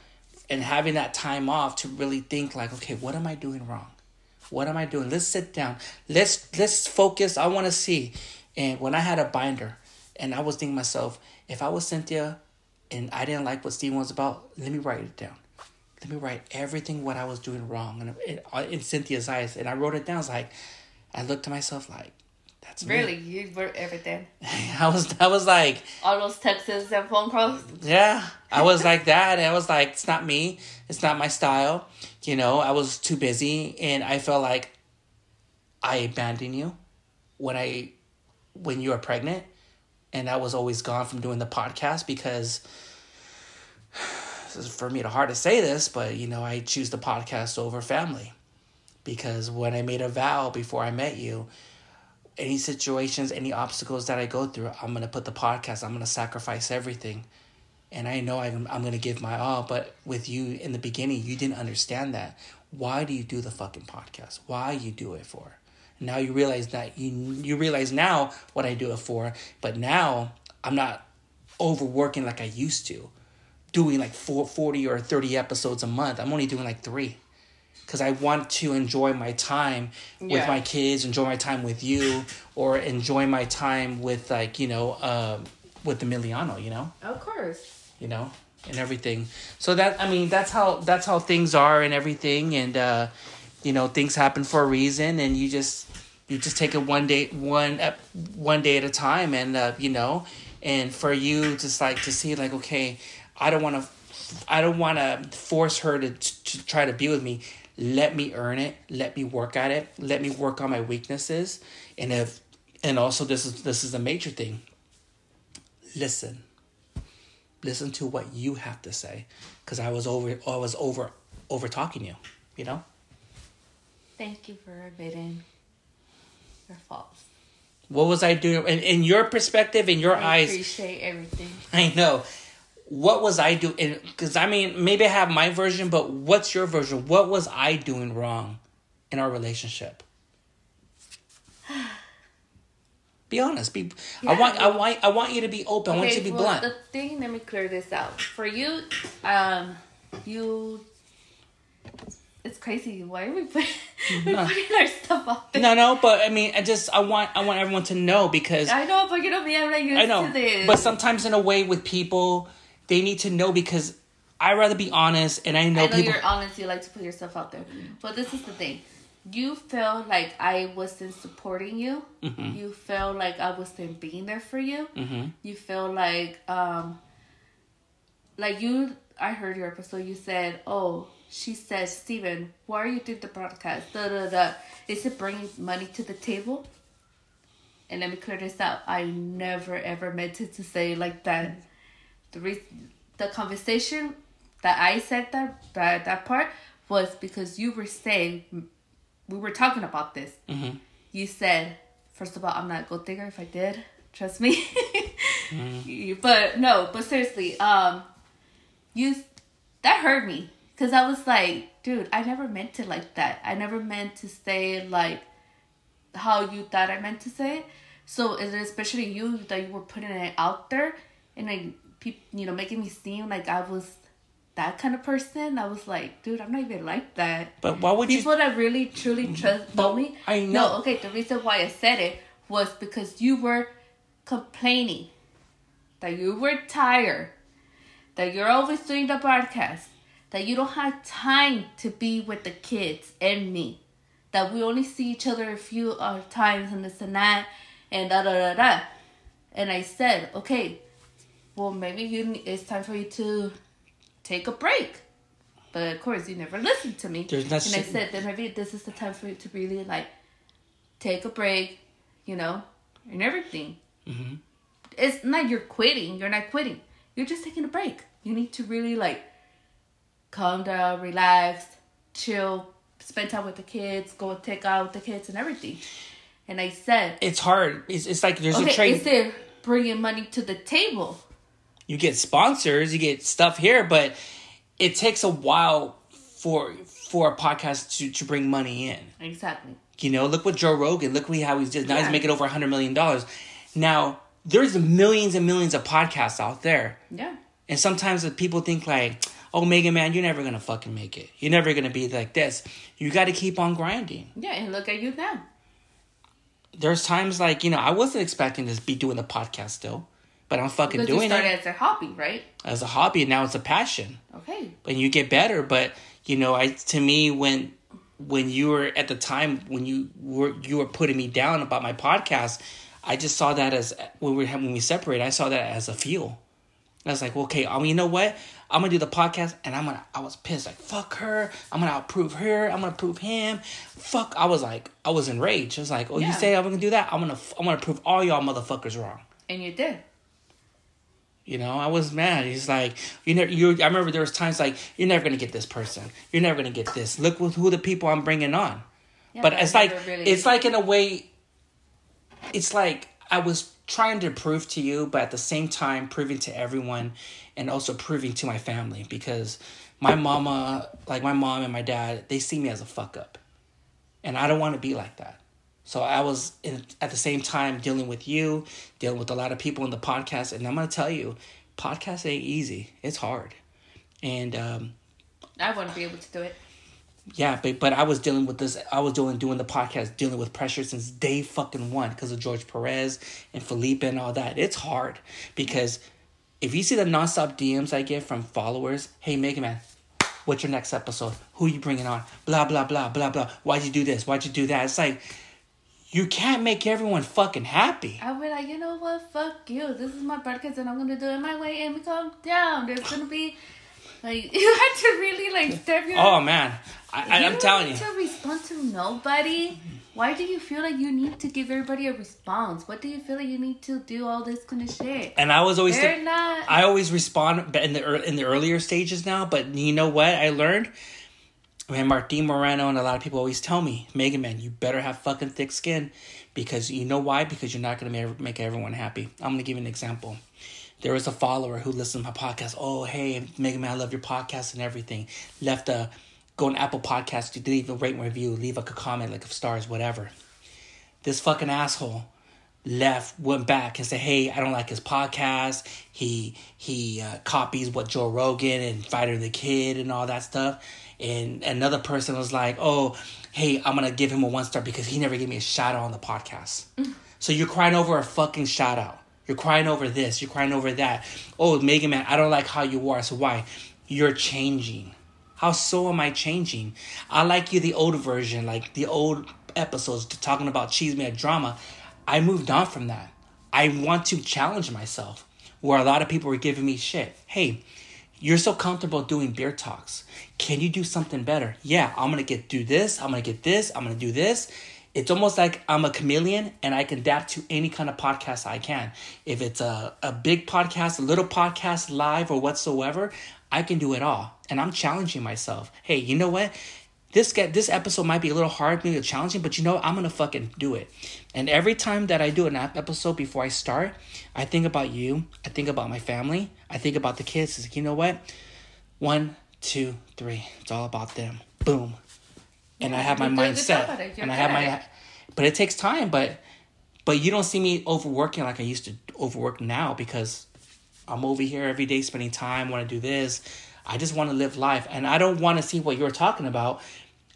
and having that time off to really think like, okay, what am I doing wrong? What am I doing? Let's sit down. Let's let's focus. I want to see. And when I had a binder, and I was thinking myself, if I was Cinthia, and I didn't like what Steven was about, let me write it down. Let me write everything what I was doing wrong, and in, in Cinthia's eyes, and I wrote it down. It's like, I looked to myself like, that's me. Really, you wrote everything. (laughs) I was I was like, All those texts and phone calls. yeah, I was like that. And I was like, it's not me. It's not my style. You know, I was too busy, and I felt like I abandoned you when I when you were pregnant, and I was always gone from doing the podcast because this is for me to hard to say this, but you know, I choose the podcast over family because when I made a vow before I met you, any situations, any obstacles that I go through, I'm gonna put the podcast. I'm gonna sacrifice everything, and I know I'm I'm gonna give my all. But with you in the beginning, you didn't understand that. Why do you do the fucking podcast? Why you do it for? Now you realize that you you realize now what I do it for. But now I'm not overworking like I used to, doing like four, 40 or 30 episodes a month. I'm only doing like three because I want to enjoy my time with my kids, enjoy my time with you, or enjoy my time with like you know, um, with the Miliano, you know, Of course. you know, and everything. So that I mean, that's how that's how things are and everything, and uh, you know, things happen for a reason, and you just you just take it one day one one day at a time, and uh, you know, and for you just like to see like okay, I don't want to. I don't want to force her to, to try to be with me. Let me earn it. Let me work at it. Let me work on my weaknesses. And if and also this is this is a major thing. Listen. Listen to what you have to say cuz I was over I was over over talking you, you know? Thank you for admitting your faults. What was I doing in, in your perspective in your I eyes? appreciate everything. (laughs) I know. What was I doing? Because I mean, maybe I have my version, but what's your version? What was I doing wrong in our relationship? Be honest. Be. I want. I want. I want you to be open. I want you to be well, blunt. The thing, let me clear this out. For you, um, you, it's crazy. Why are we putting, (laughs) No. putting our stuff up there? No, no, but I mean, I just. I want. I want everyone to know because I know, but you know me, I'm not used I know. to this. But sometimes, in a way, with people, they need to know because I rather be honest, and I know, I know people. you're honest. You like to put yourself out there. But this is the thing. You felt like I wasn't supporting you. Mm-hmm. You felt like I wasn't being there for you. Mhm. You feel like um like you I heard your episode you said, Oh, she said, Steven, why are you doing the broadcast? Da da da. Is it bringing money to the table? And let me clear this up. I never ever meant it to say like that. The reason, the conversation that I said that that that part was because you were saying we were talking about this. Mhm. You said, first of all, I'm not a gold digger. If I did, trust me. You- (laughs) But no, but seriously, um, you that hurt me because I was like, dude, I never meant it like that. I never meant to say like how you thought I meant to say it. So, and especially you that you were putting it out there and like, you know, making me seem like I was that kind of person. I was like, dude, I'm not even like that. but why would you? People that really truly trust know me. I know. No, okay. The reason why I said it was because you were complaining that you were tired, that you're always doing the broadcast, that you don't have time to be with the kids and me, that we only see each other a few uh, times and this and that, and da da da da. And I said, okay, well maybe you it's time for you to take a break. But of course, you never listened to me. And I said that maybe this is the time for you to really like take a break, you know, and everything. Mm-hmm. It's not you're quitting. You're not quitting. You're just taking a break. You need to really like calm down, relax, chill, spend time with the kids, go take out the kids and everything. And I said, It's hard. It's, it's like there's a okay, trade. is bringing money to the table? You get sponsors, you get stuff here, but it takes a while for for a podcast to, to bring money in. Exactly. You know, look what Joe Rogan, look what he, how he's did. Now he's making over a hundred million dollars. Now there's millions and millions of podcasts out there. Yeah. And sometimes people think like, oh Mega Man, you're never gonna fucking make it. You're never gonna be like this. You gotta keep on grinding. Yeah, and look at you now. There's times like, you know, I wasn't expecting to be doing the podcast still. But I'm fucking Because you doing started it as a hobby, right? as a hobby and now it's a passion. Okay. and you get better but you know i to me when when you were at the time when you were you were putting me down about my podcast i just saw that as when we when we separated i saw that as a fuel. I was like okay um, you know what? I'm gonna do the podcast and i'm gonna i was pissed like fuck her. I'm gonna outprove her. I'm gonna prove him. Fuck i was like i was enraged. I was like oh you say i'm gonna do that? I'm gonna i'm gonna prove all y'all motherfuckers wrong. And you did. You know, I was mad. He's like, you never. You. I remember there was times like, you're never gonna get this person. You're never gonna get this. Look with who the people I'm bringing on. Yeah, but it's like, really- it's like in a way. It's like I was trying to prove to you, but at the same time proving to everyone, and also proving to my family because my mama, like my mom and my dad, they see me as a fuck up, and I don't want to be like that. So I was in, at the same time dealing with you, dealing with a lot of people in the podcast, and I'm gonna tell you, podcast ain't easy. It's hard, and um, I wouldn't be able to do it. yeah, but but I was dealing with this. I was doing doing the podcast, dealing with pressure since day fucking one because of George Perez and Felipe and all that. It's hard because if you see the nonstop DMs I get from followers, hey Mega Man, what's your next episode? Who you bringing on? Blah blah blah blah blah. Why'd you do this? Why'd you do that? It's like you can't make everyone fucking happy. I would be like, you know what? Fuck you. This is my podcast, and I'm gonna do it my way. And we calm down. There's gonna be like (laughs) you have to really like step your. Oh man, I, I, You I'm don't telling you. to respond to nobody. Why do you feel like you need to give everybody a response? What do you feel like you need to do all this kind of shit? And I was always They're not. I always respond in the in the earlier stages now, but you know what I learned? Man, Martin Moreno and a lot of people always tell me, Mega Man, you better have fucking thick skin, because you know why? Because you're not gonna make, make everyone happy. I'm gonna give you an example. There was a follower who listened to my podcast. Oh, hey, Mega Man, I love your podcast and everything. Left a go on Apple Podcast to leave a rate and review, leave like a comment, like of stars, whatever. This fucking asshole left went back and said hey i don't like his podcast he he uh, copies what joe rogan and fighter the kid and all that stuff and another person was like oh hey i'm gonna give him a one star because he never gave me a shout out on the podcast mm. so you're crying over a fucking shout out you're crying over this you're crying over that oh mega man i don't like how you are so why you're changing how so am I changing? I like you the old version, like the old episodes talking about cheese man drama. I moved on from that. I want to challenge myself. Where a lot of people were giving me shit. Hey, you're so comfortable doing beer talks. Can you do something better? Yeah, I'm gonna get do this. I'm gonna get this. I'm gonna do this. It's almost like I'm a chameleon and I can adapt to any kind of podcast I can. If it's a, a big podcast, a little podcast, live or whatsoever, I can do it all. And I'm challenging myself. Hey, you know what? This get this episode might be a little hard, maybe challenging, but you know what? I'm gonna fucking do it. And every time that I do an ep- episode before I start, I think about you. I think about my family. I think about the kids. Like, you know what? One, two, three. It's all about them. Boom. And I have my You're doing a good job mindset. And I have my but it takes time, but but you don't see me overworking like I used to overwork now because I'm over here every day spending time, want to do this. I just want to live life and I don't want to see what you're talking about.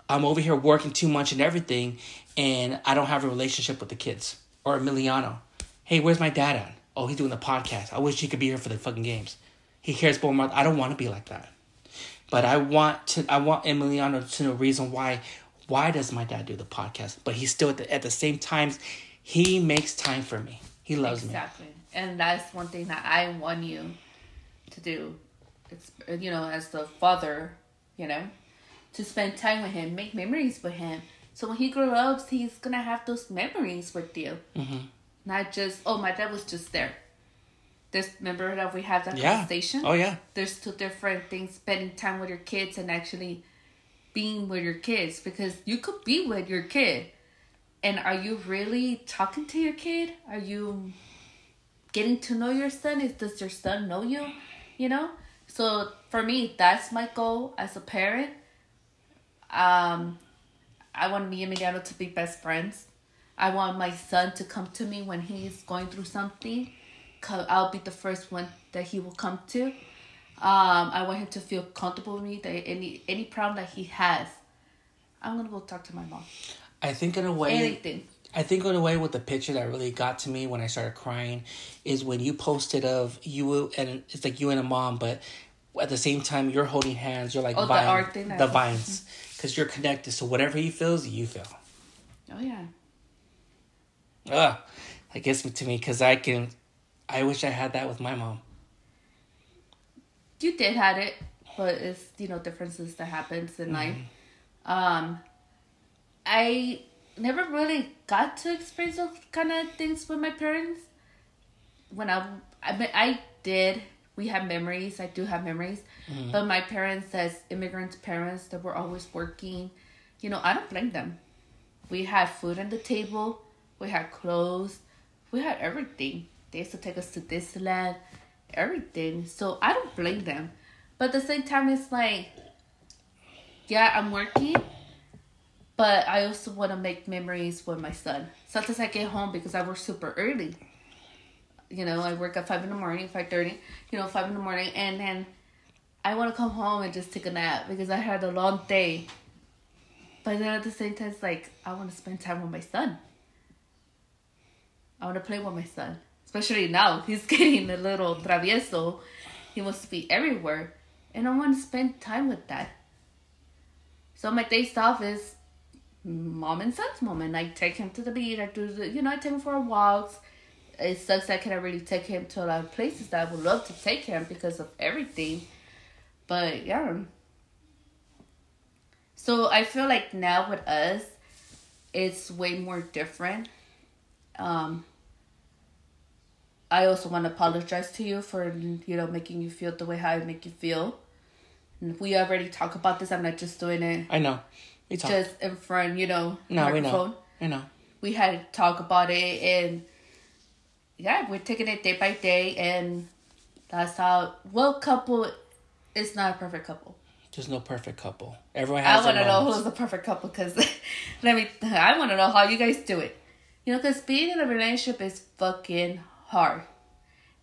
I'm over here working too much and everything and I don't have a relationship with the kids or Emiliano. Hey, where's my dad at? Oh, he's doing the podcast. I wish he could be here for the fucking games. He cares more I don't want to be like that. But I want to I want Emiliano to know reason why why does my dad do the podcast? But he's still at the at the same times he makes time for me. He loves me. Exactly. And that's one thing that I want you to do. It's you know, as the father, you know, to spend time with him, make memories with him. So when he grows up, he's gonna have those memories with you. Mm-hmm. Not just oh, my dad was just there. There's remember that we had that Yeah. conversation. Oh yeah. There's two different things: spending time with your kids and actually being with your kids because you could be with your kid. And are you really talking to your kid? Are you getting to know your son? Is does your son know you? You know? So for me that's my goal as a parent. Um i want me and Emiliano to be best friends. I want my son to come to me when he's going through something cause i'll be the first one that he will come to um, I want him to feel comfortable with me. That any any problem that he has, I'm gonna go talk to my mom. I think in a way, Anything. I think in a way with the picture that really got to me when I started crying is when you posted of you and it's like you and a mom, but at the same time you're holding hands. You're like Oh, the vine- art thing, the vines, (laughs) because you're connected. So whatever he feels, you feel. Oh yeah. Ugh, that gets me to me because I can. I wish I had that with my mom. You did had it, but it's you know differences that happens in life. Um, I never really got to experience those kind of things with my parents. When I, I mean, I did. We have memories. I do have memories, but my parents, as immigrant parents, that were always working, you know, I don't blame them. We had food on the table. We had clothes. We had everything. They used to take us to Disneyland, everything. So I don't blame them. But at the same time, it's like, yeah, I'm working, but I also want to make memories with my son. Sometimes I get home because I work super early. You know, I work at five in the morning, five thirty. You know, five in the morning, and then I want to come home and just take a nap because I had a long day. But then at the same time, it's like I want to spend time with my son. I want to play with my son, especially now (laughs) he's getting a little travieso. He wants to be everywhere, and I want to spend time with that. So my days off is mom and son's moment. I take him to the beach. I do the, you know, I take him for walks. It sucks I cannot really take him to a lot of places that I would love to take him because of everything. But yeah. So I feel like now with us, it's way more different. Um, I also want to apologize to you for you know making you feel the way how I make you feel. We already talked about this. I'm not just doing it I know. We talk. just in front, you know, no, we know. I know. We had to talk about it, and yeah, we're taking it day by day, and that's how. Well, couple is not a perfect couple. There's no perfect couple. Everyone I has. want to know who's the perfect couple because (laughs) let me. I want to know how you guys do it. You know, because being in a relationship is fucking hard.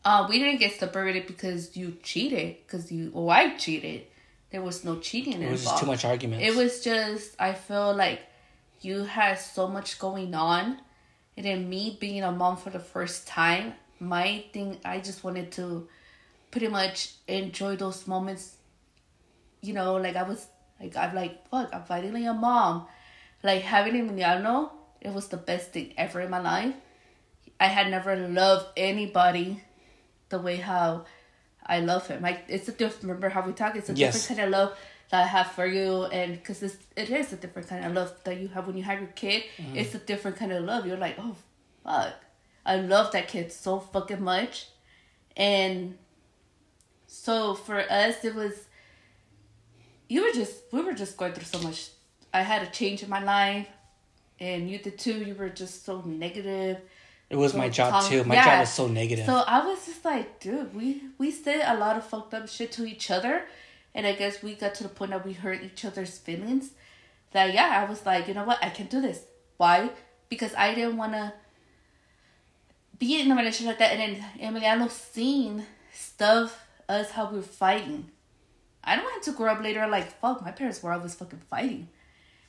Uh, we didn't get separated because you cheated, because you or I cheated. There was no cheating involved. It was involved. just too much arguments. It was just I feel like you had so much going on, and then me being a mom for the first time, my thing I just wanted to pretty much enjoy those moments. You know, like I was like I'm like fuck, I'm finally a mom. Like having Emiliano, it was the best thing ever in my life. I had never loved anybody the way how I love him. Like it's a different. Remember how we talk? It's a Yes. different kind of love that I have for you, and because it's it is a different kind of love that you have when you have your kid. Mm-hmm. It's a different kind of love. You're like, oh fuck, I love that kid so fucking much, and so for us, it was. You were just we were just going through so much. I had a change in my life, and you did too. You were just so negative. It was my job Tom- too. My yeah. job was so negative. So I was just like, dude, we we said a lot of fucked up shit to each other, and I guess we got to the point that we hurt each other's feelings. That yeah, I was like, you know what, I can't do this. Why? Because I didn't want to be in a relationship like that, and then Emiliano seeing stuff us how we were fighting. I don't want to grow up later like fuck. My parents were always fucking fighting.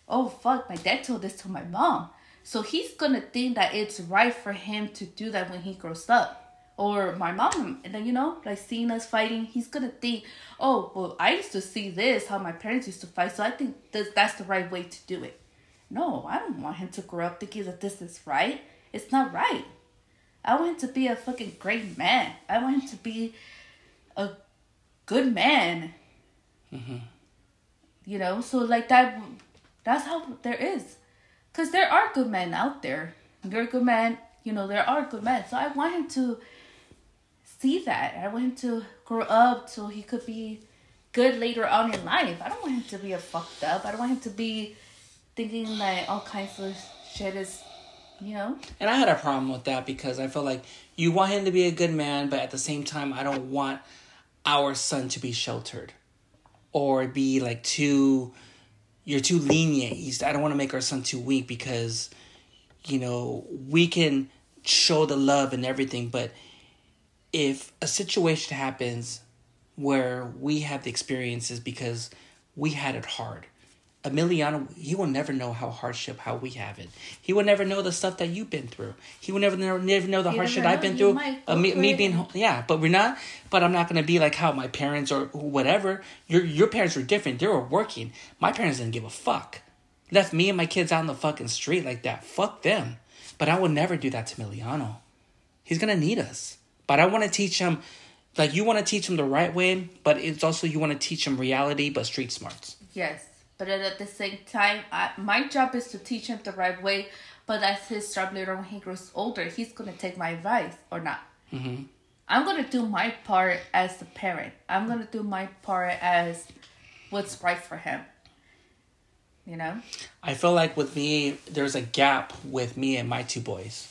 Oh fuck, my dad told this to my mom. So he's gonna think that it's right for him to do that when he grows up. Or my mom, and then you know, like seeing us fighting, he's gonna think, oh, well, I used to see this, how my parents used to fight, so I think that that's the right way to do it. No, I don't want him to grow up thinking that this is right. It's not right. I want him to be a fucking great man. I want him to be a good man. Mm-hmm. You know, so like that, that's how there is. Because there are good men out there. There are good men, you know, there are good men. So I want him to see that. I want him to grow up so he could be good later on in life. I don't want him to be a fucked up. I don't want him to be thinking that all kinds of shit is, you know. And I had a problem with that because I feel like you want him to be a good man, but at the same time, I don't want our son to be sheltered or be like too. You're too lenient. I don't want to make our son too weak because, you know, we can show the love and everything, but if a situation happens where we have the experiences because we had it hard. Emiliano, he will never know how hardship how we have it. He will never know the stuff that you've been through. He will never never, never know the You hardship I've been. You through. Uh, me, me being yeah, but we're not. But I'm not gonna be like how my parents or whatever. Your your parents were different. They were working. My parents didn't give a fuck. Left me and my kids out in the fucking street like that. Fuck them. But I will never do that to Emiliano. He's gonna need us. But I want to teach him, like you want to teach him the right way, but it's also you want to teach him reality, but street smarts. Yes, but at the same time, I, my job is to teach him the right way. But that's his job later when he grows older. He's gonna take my advice or not. Mm-hmm. I'm gonna do my part as the parent. I'm gonna do my part as what's right for him. You know. I feel like with me, there's a gap with me and my two boys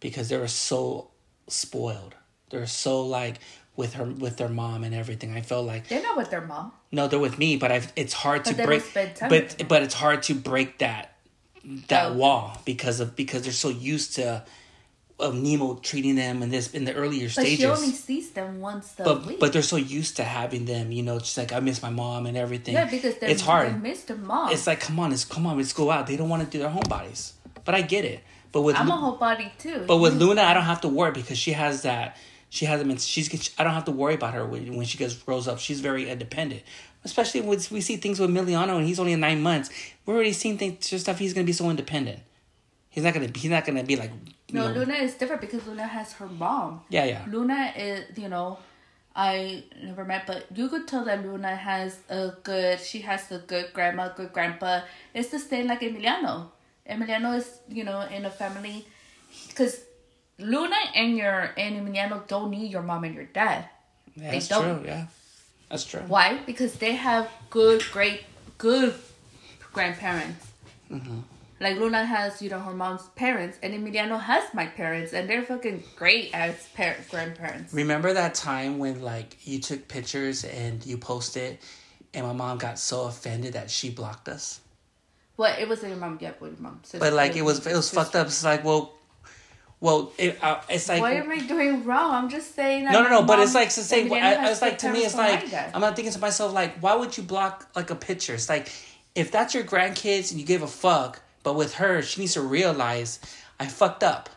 because they were so spoiled. They're so like with her with their mom and everything. I feel like They're not with their mom. no, they're with me, but I've, it's hard to But don't break. spend time with But but it's hard to break that that Oh. wall because of because they're so used to of Nemo treating them in this in the earlier But stages. she only sees them once a but week. but they're so used to having them, you know, just like I miss my mom and everything. yeah, because they're, it's hard. They miss their mom. It's like come on, it's come on, let's go out. They don't want to do their homebodies, but I get it. But with I'm a whole body too. but with Luna, I don't have to worry because she has that. She hasn't been. She's. I don't have to worry about her when, when she gets grows up. She's very independent. Especially when we see things with Miliano and he's only nine months. We're already seeing things just stuff. He's gonna be so independent. He's not gonna. He's not gonna be like. no, know- Luna is different because Luna has her mom. Yeah, yeah. Luna is, you know, I never met, but you could tell that Luna has a good, she has a good grandma, good grandpa. It's the same like Emiliano. Emiliano is, you know, in a family, because Luna and your and Emiliano don't need your mom and your dad. Yeah, They that's don't. true. Yeah, that's true. Why? Because they have good, great, good grandparents. Mm-hmm. Like Luna has, you know, her mom's parents, and Emiliano has my parents, and they're fucking great as par- grandparents. Remember that time when like you took pictures and you posted, and my mom got so offended that she blocked us. Well, it wasn't your mom yet, but your mom. Sister, But like it was, it was fucked up. It's like, well, well, it, uh, it's like. what am I doing wrong? I'm just saying. No, no, no. But it's like to say. Emiliano I, it's like to me. It's like. I'm not thinking to myself like, why would you block like a picture? It's like if that's your grandkids and you give a fuck, but with her, she needs to realize I fucked up.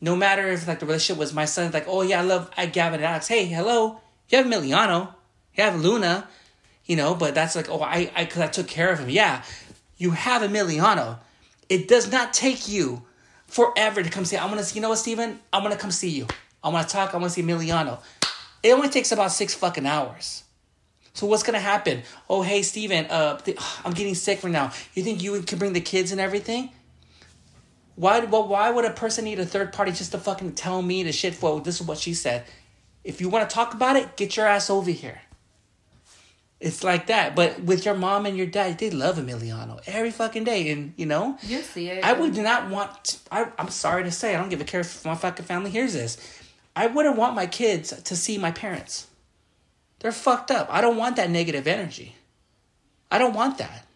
No matter if like the relationship was my son, like, oh yeah, I love I Gavin and Alex. Hey, hello, you have Emiliano, you have Luna, you know. But that's like, oh, I I because I took care of him. Yeah, you have Emiliano. It does not take you forever to come see. I want to see. You know what, Steven? I want to come see you. I want to talk. I want to see Emiliano. It only takes about six fucking hours. So what's gonna happen? Oh, hey, Steven, uh, (sighs) I'm getting sick right now. You think you can bring the kids and everything? Why? Well, why would a person need a third party just to fucking tell me the shit? For this is what she said. If you want to talk about it, get your ass over here. It's like that, but with your mom and your dad, they love Emiliano every fucking day, and you know. You see it. I would not want. I, I'm sorry to say, I don't give a care if my fucking family hears this. I wouldn't want my kids to see my parents. They're fucked up. I don't want that negative energy. I don't want that.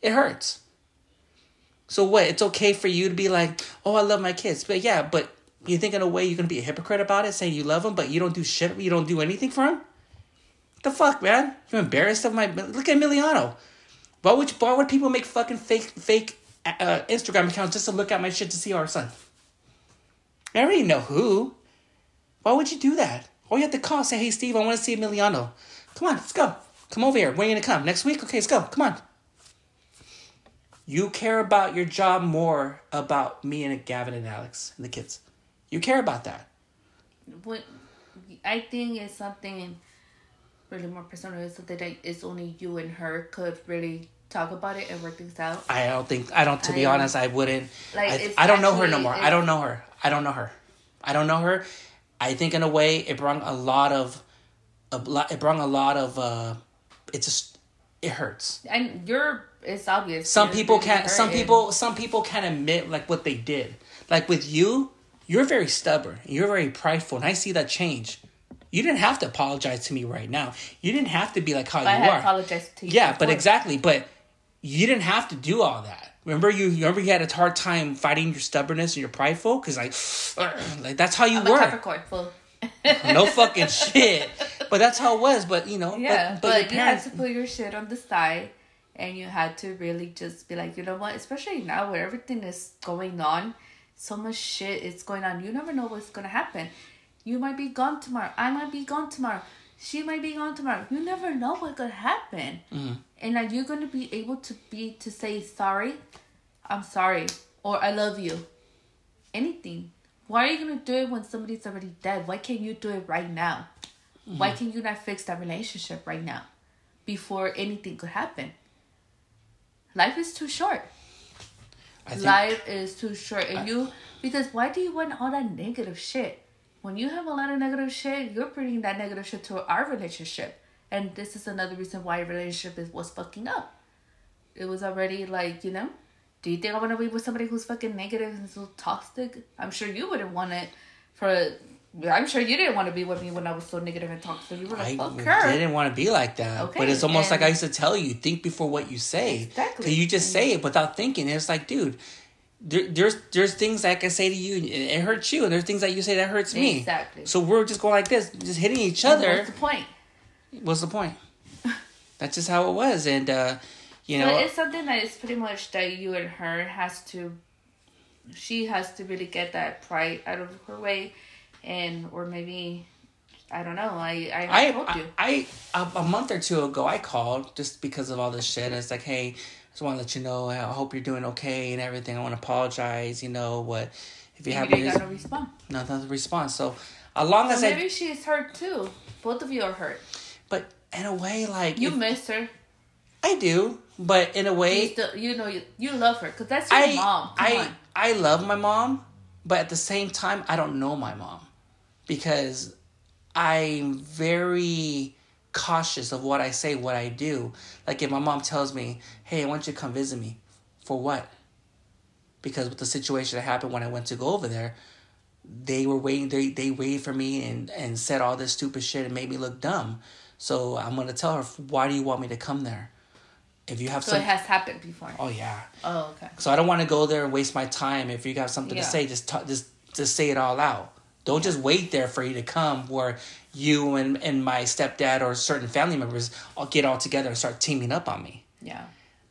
It hurts. So what? It's okay for you to be like, "Oh, I love my kids," but yeah, but you think in a way you're gonna be a hypocrite about it, saying you love them, but you don't do shit. You don't do anything for them. The fuck, man? You're embarrassed of my. Look at Emiliano. Why would why would people make fucking fake fake uh, Instagram accounts just to look at my shit to see our son? I already know who. Why would you do that? All you have to call say, "Hey, Steve, I want to see Emiliano. Come on, let's go. Come over here. When are you gonna come? Next week? Okay, let's go. Come on." You care about your job more about me and Gavin and Alex and the kids. You care about that. what I think is something really more personal. Is something it's only you and her could really talk about it and work things out. I don't think I don't. To be I- honest, I wouldn't. Like, I, I don't know her no more. I don't know her. I don't know her. I don't know her. I think in a way it brought a lot of, a lot. It brought a lot of uh, it's just it hurts. And you're it's obvious. Some you're people can't. Some people. Some people can't admit like what they did. Like with you, you're very stubborn. You're very prideful, and I see that change. You didn't have to apologize to me right now. You didn't have to be like how I you had are. apologized to you. Yeah, but exactly. But you didn't have to do all that. Remember you. Remember you had a hard time fighting your stubbornness and your prideful because like, (sniffs) like that's how you I'm were. Capricorn. Full. no (laughs) fucking shit. But that's how it was. But you know. Yeah, But, but, but, your you had to put your shit on the side, and you had to really just be like, you know what? Especially now where everything is going on, so much shit is going on. You never know what's gonna happen. You might be gone tomorrow. I might be gone tomorrow. She might be gone tomorrow. You never know what could happen. Mm-hmm. And are you gonna be able to be to say sorry? I'm sorry, or I love you. Anything. Why are you gonna do it when somebody's already dead? Why can't you do it right now? Why Mm-hmm. can you not fix that relationship right now before anything could happen? Life is too short. I Life is too short. And you, because why do you want all that negative shit? When you have a lot of negative shit, you're bringing that negative shit to our relationship. And this is another reason why your relationship is, was fucking up. It was already like, you know, do you think I want to be with somebody who's fucking negative and so toxic? I'm sure you wouldn't want it for. I'm sure you didn't want to be with me when I was so negative and toxic. You were like, I fuck her. didn't want to be like that. Okay, but it's almost like I used to tell you, think before what you say. Exactly. 'Cause you just say it without thinking. It's like, dude, there, there's there's things that I can say to you and it hurts you, and there's things that you say that hurts me. Exactly. So we're just going like this, just hitting each And other. What's the point? What's the point? (laughs) That's just how it was, and uh, you know, but it's something that is pretty much that you and her has to she has to really get that pride out of her way and or maybe I don't know. I I, I told you. I, I a, month or two ago I called just because of all this shit. And it's like, hey, just want to let you know. I hope you're doing okay and everything. I want to apologize. You know what? If you have got no response. nothing response. So as long So as maybe I, she's hurt too. Both of you are hurt. but in a way, like You if- miss her. I do, but in a way, still, you know, you, you love her because that's your I, mom. Come I, on. I love my mom, but at the same time, I don't know my mom because I'm very cautious of what I say, what I do. Like if my mom tells me, "Hey, I want you to come visit me," for what? Because with the situation that happened when I went to go over there, they were waiting. They they waited for me and and said all this stupid shit and made me look dumb. So I'm gonna tell her, "Why do you want me to come there?" If you have So some, it has happened before. oh yeah. Oh, okay. So I don't want to go there and waste my time. If you got something Yeah. to say, just talk, just just say it all out. Don't just wait there for you to come where you and, and my stepdad or certain family members all get all together and start teaming up on me. Yeah.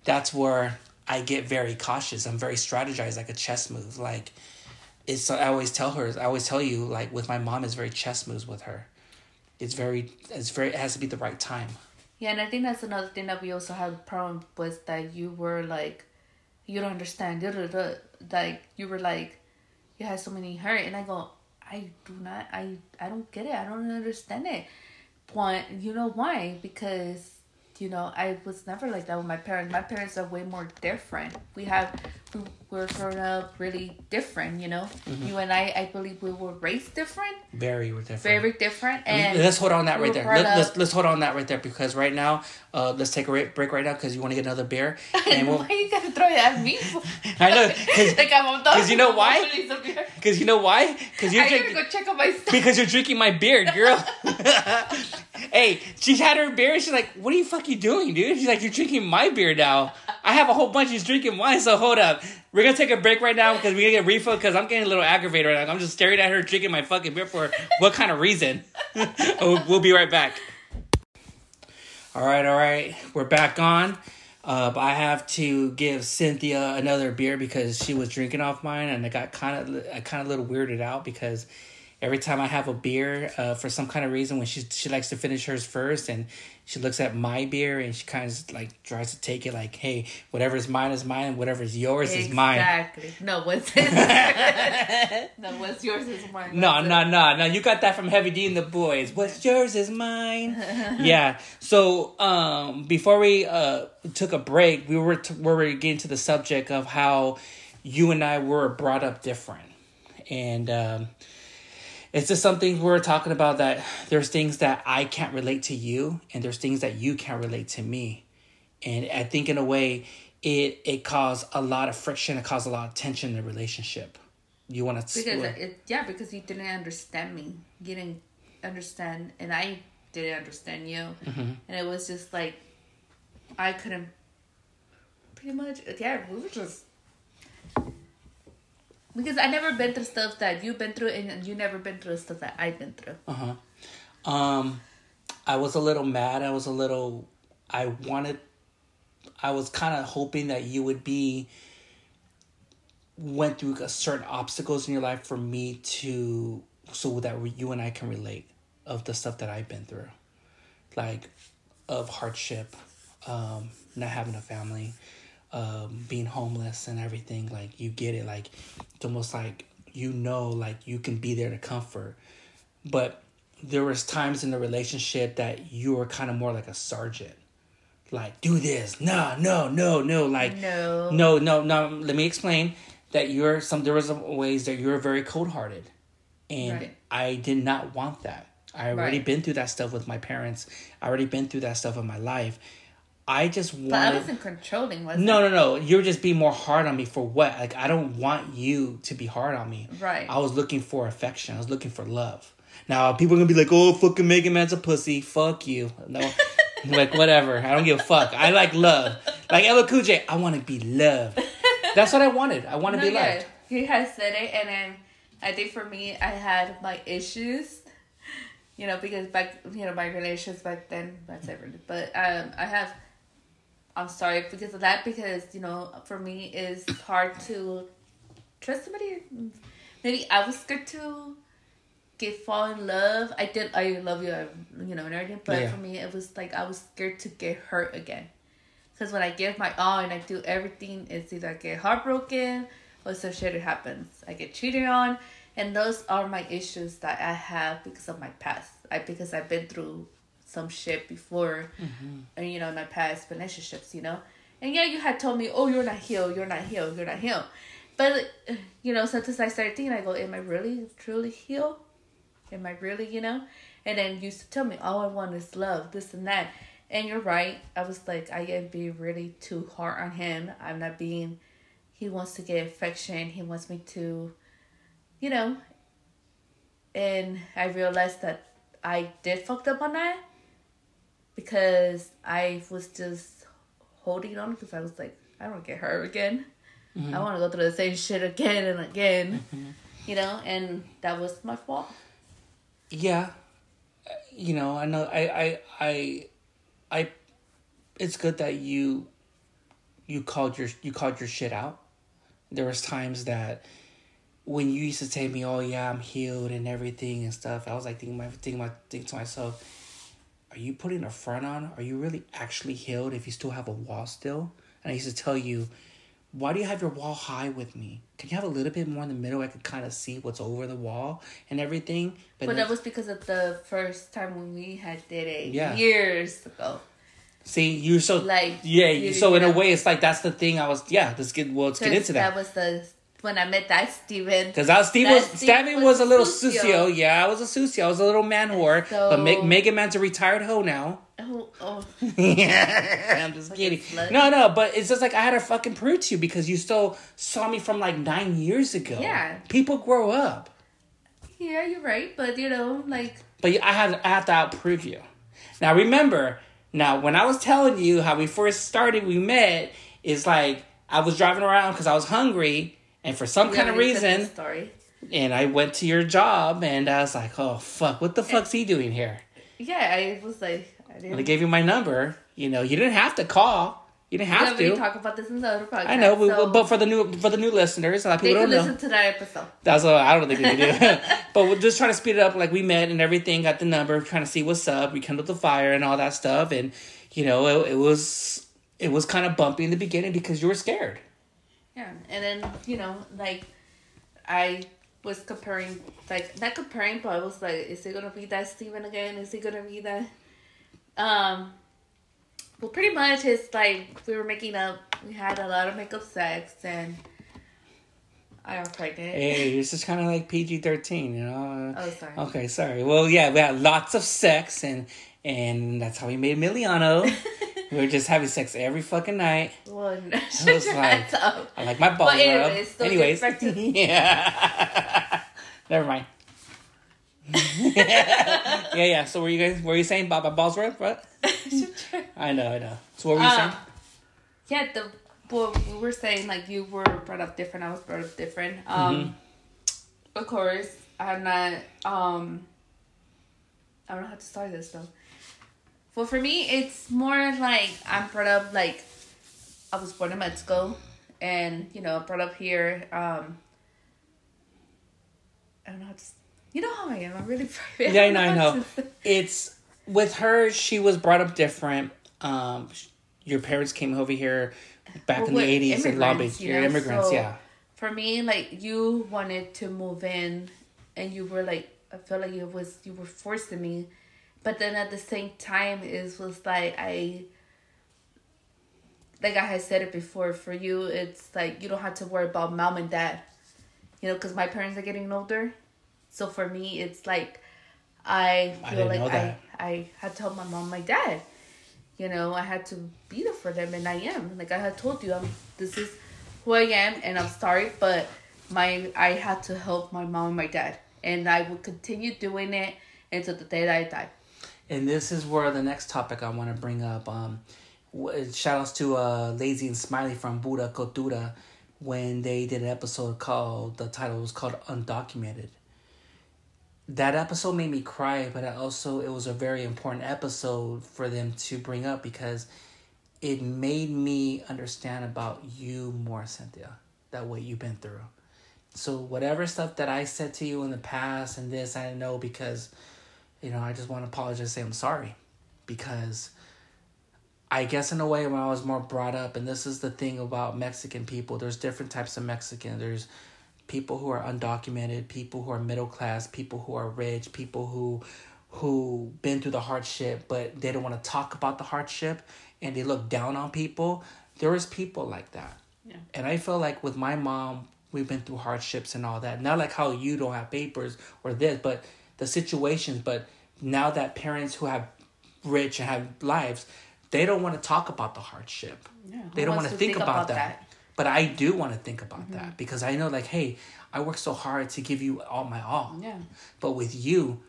That's where I get very cautious. I'm very strategized like a chess move. Like it's I always tell her I always tell you like with my mom it's very chess moves with her. It's very it's very it has to be the right time. Yeah, and I think that's another thing that we also had a problem was that you were like, you don't understand, like you were like, you had so many hurt, and I go, I do not, I, I don't get it, I don't understand it. One, you know why? Because you know I was never like that with my parents. My parents are way more different. We have, were grown up really different. You know, you and I, I believe we were raised different, Very different. very different, and let's hold on that we right there. Let, let's let's hold on that right there because right now, uh, let's take a break right now because you want to get another beer. (laughs) And we'll, why you gotta throw it at me? (laughs) I know, 'cause- (laughs) like I'm 'cause you know why? Because you know why? Because you're drinking. go check on my stuff. Because you're drinking my beer, girl. hey, she had her beer. She's like, "What are you fucking doing, dude?" She's like, "You're drinking my beer now." I have a whole bunch. She's drinking mine. So hold up. We're gonna take a break right now because we're gonna get refill. Because I'm getting a little aggravated right now. I'm just staring at her drinking my fucking beer for what kind of reason? we'll, (laughs) we'll be right back. All right, all right. We're back on. Uh, I have to give Cinthia another beer because she was drinking off mine, and I got kind of I kind of little weirded out because every time I have a beer, uh, for some kind of reason, when she she likes to finish hers first, and she looks at my beer and she kind of like tries to take it like, hey, whatever's mine is mine, and whatever's yours is mine. Exactly. No, what's his? (laughs) no, what's yours is mine. No, no, it. no, no. You got that from Heavy D and the Boyz. What's yours is mine. (laughs) yeah. So, um, before we uh took a break, we were t- we were getting to the subject of how you and I were brought up different, and um, it's just something we're talking about that there's things that I can't relate to you and there's things that you can't relate to me. And I think in a way it it caused a lot of friction, it caused a lot of tension in the relationship. You want to because it, yeah, because you didn't understand me. You didn't understand and I didn't understand you. Mm-hmm. And it was just like I couldn't pretty much yeah, we were just because I never been through stuff that you've been through, and you never been through stuff that I've been through. Uh huh. Um, I was a little mad. I was a little. I wanted. I was kind of hoping that you would be. Went through certain obstacles in your life for me to so that you and I can relate of the stuff that I've been through, like of hardship, um, not having a family, um, being homeless and everything, like you get it. Like it's almost like you know, like you can be there to comfort. But there was times in the relationship that you were kind of more like a sergeant. Like, do this. No, no, no, no. Like, no, no, no, no. Let me explain that you're some. There was ways that you're very cold hearted, and right. I did not want that. I already right. been through that stuff with my parents. I already been through that stuff in my life, I just wanted. But I wasn't controlling, was No, no, no. You're just being more hard on me for what? Like I don't want you to be hard on me. Right. I was looking for affection. I was looking for love. Now people are gonna be like, "Oh, fucking Mega Man's a pussy." Fuck you. No, (laughs) like whatever. I don't give a fuck. I like love. Like LL Cool J, I want to be loved. That's what I wanted. I want to no, be yeah. loved. He has said it, and then I think for me, I had my issues. You know, because back, you know, my relations back then, that's everything. But um, I have I'm sorry because of that because you know for me it's hard to trust somebody. Maybe I was scared to get fall in love. I did. I love you, uh, you know, and everything. But yeah. for me, it was like I was scared to get hurt again. Because when I give my all and I do everything, it's either I get heartbroken or some shit happens. I get cheated on, and those are my issues that I have because of my past. I because I've been through some shit before, mm-hmm. and you know, in my past relationships, you know. And yeah, you had told me, "Oh, you're not healed. You're not healed. You're not healed." But you know, sometimes I started thinking, I go, "Am I really truly healed? Am I really, you know?" And then you used to tell me, "All I want is love, this and that." And you're right. I was like, I am being really too hard on him. I'm not being. He wants to get affection. He wants me to, you know. And I realized that I did fucked up on that because I was just holding on because I was like, I don't get hurt again. Mm-hmm. I want to go through the same shit again and again, mm-hmm. you know, and that was my fault. Yeah, you know, I know, I, I, I, I. It's good that you, you called your you called your shit out. There was times that when you used to tell me, "Oh yeah, I'm healed and everything and stuff," I was like thinking my thinking my thinking to myself are you putting a front on? Are you really actually healed if you still have a wall still? And I used to tell you, why do you have your wall high with me? Can you have a little bit more in the middle? I could kind of see what's over the wall and everything. But, but that was because of the first time when we had did it yeah. years ago. See, you're so like yeah. You, so in a way, it's like that's the thing. I was yeah. Let's get well. Let's get into that. That was the when I met that Steven. Because I was Steven was Steven was, was, a little sucio. sucio. Yeah, I was a sucio. I was a little man whore. So, but Meg, Mega Man's a retired hoe now. Oh, oh. yeah, (laughs) I'm just kidding. No, no, but it's just like I had to fucking prove to you because you still saw me from like nine years ago. Yeah, people grow up. Yeah, you're right, but you know, like. But I have I have to outprove you. Now remember, now when I was telling you how we first started, we met is like I was driving around because I was hungry and for some kind of reason, story. And I went to your job, and I was like, "Oh fuck, what the fuck's he doing here?" Yeah, I was like, I didn't. they gave you my number. You know, you didn't have to call. You didn't have yeah, to. We talk about this in the other podcast. I know, so but for the new for the new listeners, a lot of people don't know. listen to that episode. That's what I don't think they do. (laughs) but we're just trying to speed it up. Like we met and everything, got the number, trying to see what's up. We kindled the fire and all that stuff, and you know, it, it was it was kind of bumpy in the beginning because you were scared. Yeah, and then you know, like I was comparing, like not comparing, but I was like, is it gonna be that Steven again? Is it gonna be that? Um. Well, pretty much it's like we were making up. We had a lot of makeup sex, and I got pregnant. Hey, this is kind of like PG thirteen, you know. Oh, sorry. Okay, sorry. Well, yeah, we had lots of sex, and and that's how we made Emiliano. (laughs) we were just having sex every fucking night. Well, (laughs) no, I was like, up. I like my balls But anyways, rubbed. Anyways, get back to- yeah. (laughs) Never mind. (laughs) yeah, yeah. So were you guys? Were you saying about my balls rubbed? What? I know, I know. So what were you Um, saying? yeah, the well, we were saying like you were brought up different. I was brought up different. Um, Mm-hmm. of course, I'm not. Um, I don't know how to start this though. Well, for me, it's more like I'm brought up like I was born in Mexico, and you know, brought up here. Um, I don't know how to. You know how I am. I'm really (laughs) private. Yeah, I know, I know. (laughs) It's with her. She was brought up different. Um, your parents came over here back Well, in the eighties and Beach. you You're know, immigrants, so- yeah. for me like you wanted to move in and you were like i felt like it was you were forcing me but then at the same time it was like i like i had said it before for you it's like you don't have to worry about mom and dad you know because my parents are getting older. So for me it's like i I feel didn't like i i had told my mom my dad you know i had to be there for them and i am. Like i had told you i'm this is who i am and i'm sorry but my i had to help my mom and my dad and i will continue doing it until the day that i die And this is where the next topic I want to bring up. Um, shout outs to uh, Lazy and Smiley from Buddha Kultura when they did an episode called, the title was called Undocumented. That episode made me cry, but I also, it was a very important episode for them to bring up because it made me understand about you more, Cinthia, that what you've been through. So whatever stuff that I said to you in the past and this, I know because you know, I just want to apologize and say I'm sorry because I guess in a way when I was more brought up, and this is the thing about Mexican people, there's different types of Mexican. There's people who are undocumented, people who are middle class, people who are rich, people who who been through the hardship, but they don't want to talk about the hardship and they look down on people. There is people like that. Yeah. And I feel like with my mom, we've been through hardships and all that. Not like how you don't have papers or this, but the situations. But now that parents who have rich and have lives, they don't want to talk about the hardship. Yeah, They don't want to think, think about, about that. that? Mm-hmm. But I do want to think about that because I know, like, hey, I work so hard to give you all my all. yeah But with you,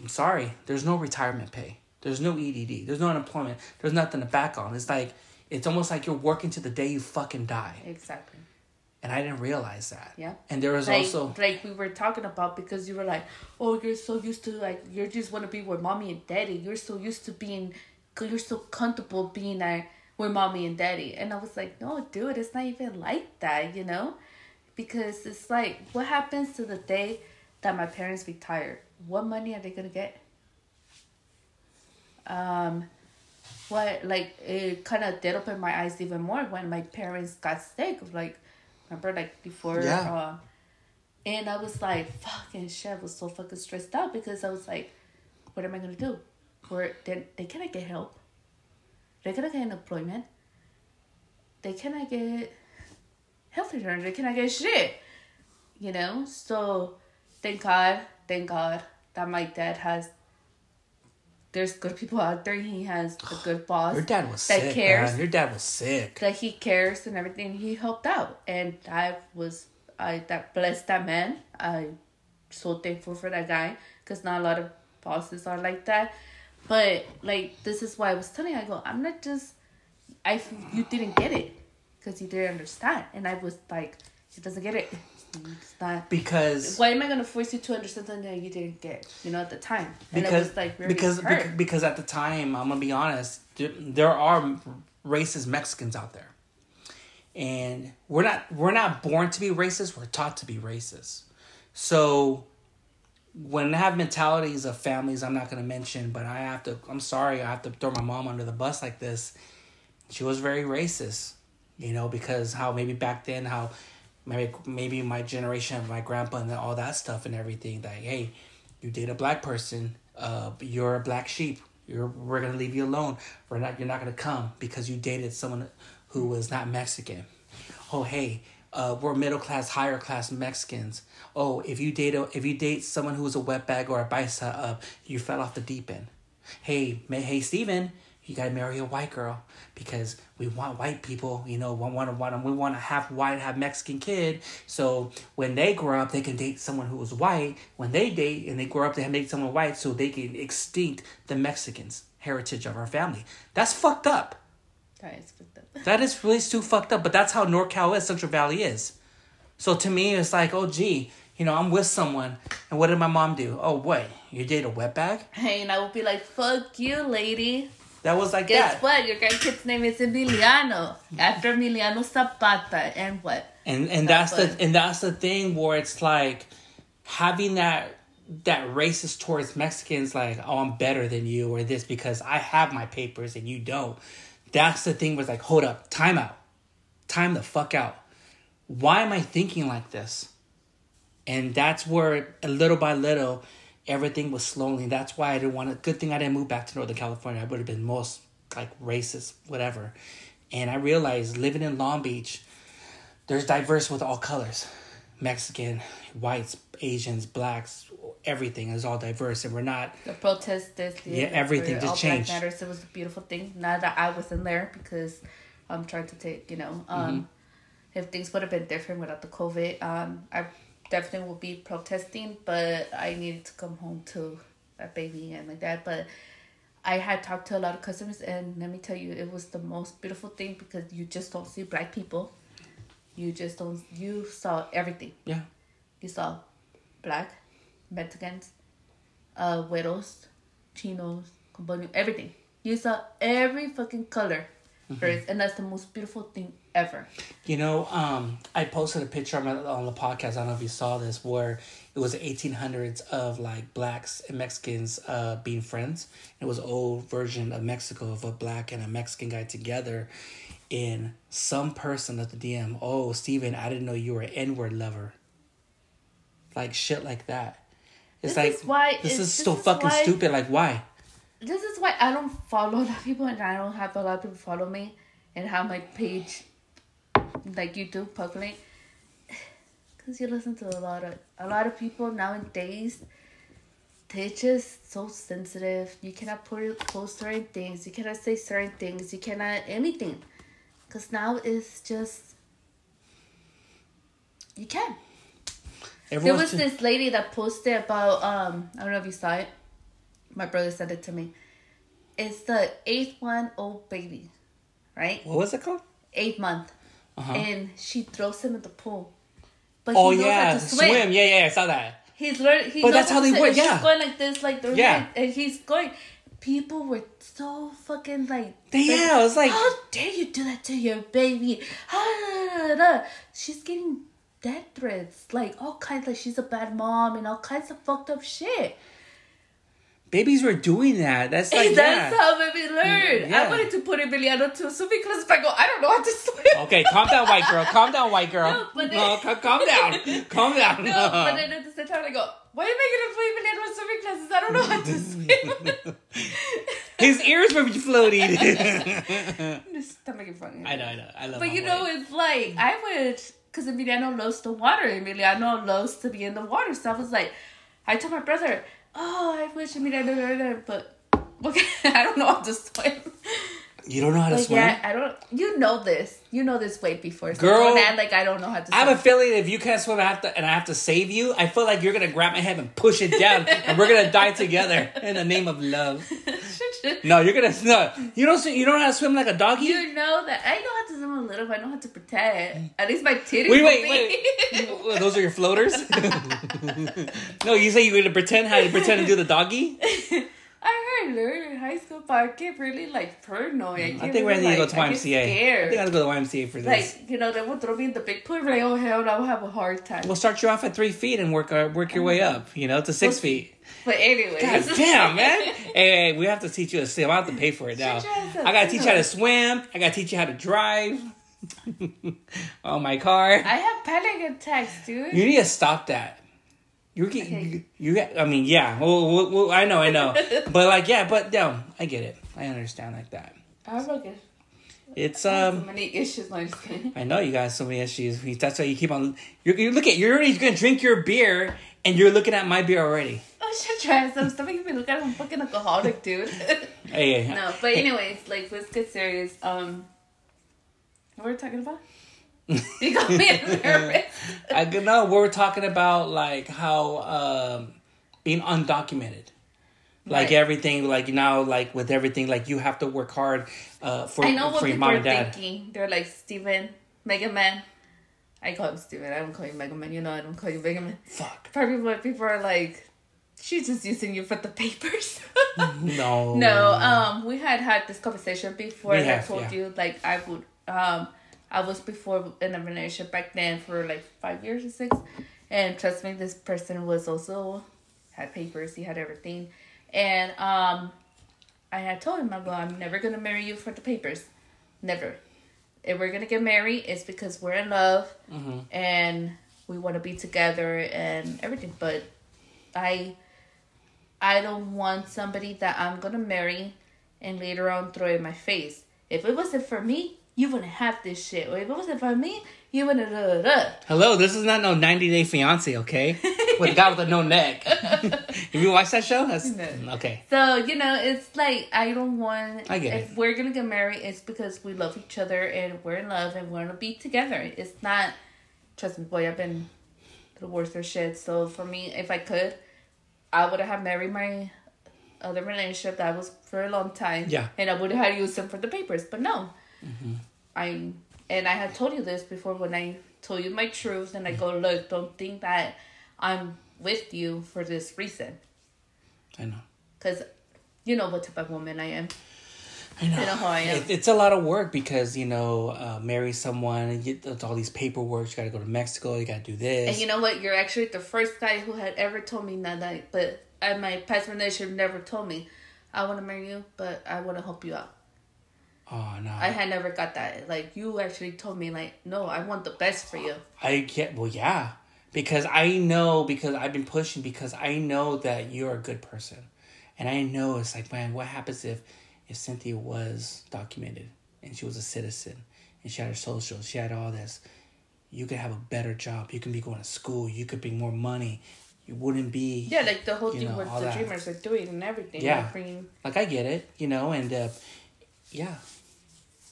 I'm sorry, there's no retirement pay. There's no EDD. There's no unemployment. There's nothing to back on. It's like, it's almost like you're working to the day you fucking die. exactly And I didn't realize that. Yeah. And there was like, also, like we were talking about because you were like, oh, you're so used to like you just want to be with mommy and daddy. You're so used to being, you're so comfortable being there with mommy and daddy. And I was like, no, dude, it's not even like that, you know, because it's like, what happens to the day that my parents retire? What money are they gonna get? Um, what like it kind of did open my eyes even more when my parents got sick. Like, remember like before. Yeah. Uh, and I was like, fucking shit. I was so fucking stressed out because I was like, what am I gonna do? Where they they cannot get help. They cannot get employment. They cannot get health insurance. They cannot get shit. You know. So, thank God, thank God that my dad has. There's good people out there. He has a (sighs) good boss your dad was that sick. cares man. Your dad was sick. that he cares and everything. He helped out, and I was I that blessed that man. I so thankful for that guy because not a lot of bosses are like that. But like this is why I was telling you, I go, I'm not just I you didn't get it because you didn't understand, and I was like, he doesn't get it. It's not. Because Why am I gonna force you to understand something that you didn't get? You know, at the time, and because it was like really because hurt. because at the time I'm gonna be honest, there, there are racist Mexicans out there, and we're not we're not born to be racist. We're taught to be racist. So when I have mentalities of families, I'm not gonna mention, but I have to. I'm sorry, I have to throw my mom under the bus like this. She was very racist, you know, because how maybe back then how maybe maybe my generation of my grandpa and all that stuff and everything that hey you date a black person uh you're a black sheep you're we're gonna leave you alone we're not you're not gonna come because you dated someone who was not mexican oh hey uh, we're middle class, higher class Mexicans. Oh, if you date a, if you date someone who's a wetbag or a bicep up, you fell off the deep end. Hey, may, hey, Steven, you gotta marry a white girl because we want white people. You know, we want to want we want to have white, have Mexican kid. So when they grow up, they can date someone who is white. When they date and they grow up, they make someone white so they can extinct the Mexicans heritage of our family. That's fucked up. That is fucked up. That is really too fucked up. But that's how NorCal is. Central Valley is. So to me, it's like, oh gee, you know, I'm with someone, and what did my mom do? Oh, what? You date a wetbag? Hey, and I would be like, "Fuck you, lady." That was like Guess that. what? Your grandkid's name is Emiliano after Emiliano Zapata, and what? and and That's that's, what- the and that's the thing where it's like having that that racist towards Mexicans like oh I'm better than you or this because I have my papers and you don't. That's the thing was like hold up, time out. Time the fuck out. Why am I thinking like this? And that's where a little by little everything was slowly. That's why I didn't want to good thing I didn't move back to Northern California. I would have been most like racist, whatever. And I realized living in Long Beach, there's diverse with all colors mexican whites asians blacks everything is all diverse and we're not The protest this year. Yeah, everything just All changed. Black Matters. It was a beautiful thing. Now that I wasn't there because I'm trying to take, you know, um, Mm-hmm. if things would have been different without the COVID, um, I definitely will be protesting. But I needed to come home to a baby and like that. But I had talked to a lot of customers, and let me tell you, it was the most beautiful thing because you just don't see black people. You just don't. You saw everything. yeah You saw black, Mexicans, uh, widows, chinos, combined, everything. You saw every fucking color, first, and that's the most beautiful thing ever. you know um i posted a picture on, my, on the podcast i don't know if you saw this where it was the 1800s of like blacks and mexicans uh being friends. It was an old version of mexico of a black and a mexican guy together in some person at the dm oh steven i didn't know you were an n-word lover. Like shit like that. It's This like is why- this is this so fucking why- stupid like why? This is why I don't follow a lot of people, and I don't have a lot of people follow me, and have my page, like YouTube, public. Cause you listen to a lot of a lot of people nowadays. They're just so sensitive. You cannot put post certain things. You cannot say certain things. You cannot anything. Cause now it's just you can. There Everyone's was too- this lady that posted about um I don't know if you saw it. My brother sent it to me. It's the eighth one old baby, right? what was it called Eighth month, uh-huh. and she throws him in the pool. But oh yeah how to swim. swim yeah yeah i saw that He's learning. He But that's how they to- work, and she's yeah. going like this, like the Yeah. and he's going. People were so fucking like. Yeah, it was like- how dare you do that to your baby? She's getting death threats, like all kinds. Like she's a bad mom and all kinds of fucked up shit. Babies were doing that that's like that's yeah. how baby learned. Yeah. I wanted to put Emiliano to swimming class, but I go, I don't know how to swim. Okay, calm down, white girl. Calm down, white girl. No, but then- No, ca- calm down. (laughs) Calm down. No, but then at the same time, I go, why am I gonna put Emiliano in swimming classes? I don't know how to swim. (laughs) His ears were floating. (laughs) Just stop making fun. I know, I know. I love But you boy. know, it's like I would, because Emiliano loves the water. Emiliano loves to be in the water. So I was like, I told my brother, "Oh, I wish Emiliano were there, but okay, (laughs) I don't know how to swim." You don't know how to Like, swim? yeah, I don't. You know this. You know this way before. So Girl, act like I don't know how to swim. I have a feeling if you can't swim, I have to, and I have to save you. I feel like you're gonna grab my head and push it down, and we're gonna die together in the name of love. (laughs) No, you're gonna no. You don't. You don't know how to swim like a doggy. You know that I know how to swim a little, but I know how to pretend. At least my titties. Wait, wait, be- wait. (laughs) Those are your floaters. (laughs) no, you say you're gonna pretend how you pretend to do the doggy. I heard learn in high school, but I get really like paranoid. Mm, I, I think we're really, gonna like, go to I YMCA. I think I'll go to YMCA for this. Like, you know, they will throw me in the big pool. Like, oh, hell, no, I'll have a hard time. We'll start you off at three feet and work our, work your way mm. up, you know, to six Well, feet. But anyways. God (laughs) damn, man! Hey, hey, we have to teach you to swim. I have to pay for it now. Shut your ass up. I gotta teach you how to (laughs) swim. I gotta teach you how to drive. (laughs) on oh, my car. I have panic attacks, dude. You need to stop that. You get Okay. you, you. I mean, yeah. Well, well, well, I know, I know. (laughs) but like, yeah, but no, I get it. I understand like that. I'm okay. It's So um. many issues. No, I'm just kidding. I know you guys so many issues. That's why you keep on. You're, you look at. You're already gonna drink your beer, and you're looking at my beer already. Oh shit, Travis! I'm still making me look like I'm fucking alcoholic, dude. Hey, hey, (laughs) no, but anyways, like let's get serious. Um, what are we talking about? (laughs) You got me nervous. I know we're talking about like how um being undocumented. Like Right. everything, like now, like with everything, like you have to work hard uh, for I know what your people mom are and dad. thinking. They're like Steven, Mega Man. I call him Steven. I don't call you Mega Man. You know I don't call you Mega Man. Fuck. Probably what people are like. She's just using you for the papers. (laughs) No. no, um, we had had this conversation before. We and I told yeah. you like I would um, I was before in a relationship back then for like five years or six, and trust me, this person was also had papers. He had everything, and um, I had told him, I go, I'm never gonna marry you for the papers, never. If we're gonna get married, it's because we're in love Mm-hmm. and we want to be together and everything. But I, I don't want somebody that I'm gonna marry and later on throw in my face. If it wasn't for me, you wouldn't have this shit. Or if it wasn't for me, you wouldn't. Da, da, da. Hello, this is not no 90 Day Fiance, okay? with a guy with a no neck. (laughs) Have you watched that show? That's No. okay. So you know, it's like I don't want. I get if it. we're gonna get married, it's because we love each other and we're in love and we want to be together. It's not. Trust me, boy. I've been the worst of shit. So for me, if I could, I would have married my other relationship that was for a long time. Yeah. And I would have used them for the papers, but no. Mm-hmm. I and I had told you this before when I told you my truth, and I go, look, don't think that I'm with you for this reason. I know. Because you know what type of woman I am. I know. I know how I am. It, it's a lot of work because you know, uh, marry someone it's all these paperwork. You got to go to Mexico. You got to do this. And you know what? You're actually the first guy who had ever told me that. Like, but at my past relationship, never told me, I want to marry you, but I want to help you out. Oh no. I had never got that. Like, you actually told me, like, no, I want the best for you. I get well, yeah, because I know because I've been pushing because I know that you're a good person, and I know it's like man, what happens if if Cinthia was documented and she was a citizen and she had her social, she had all this, you could have a better job, you can be going to school, you could bring more money, you wouldn't be Yeah, like the whole thing know, what the that. dreamers are doing and everything. Yeah. Like bringing, like I get it, you know, and uh, yeah,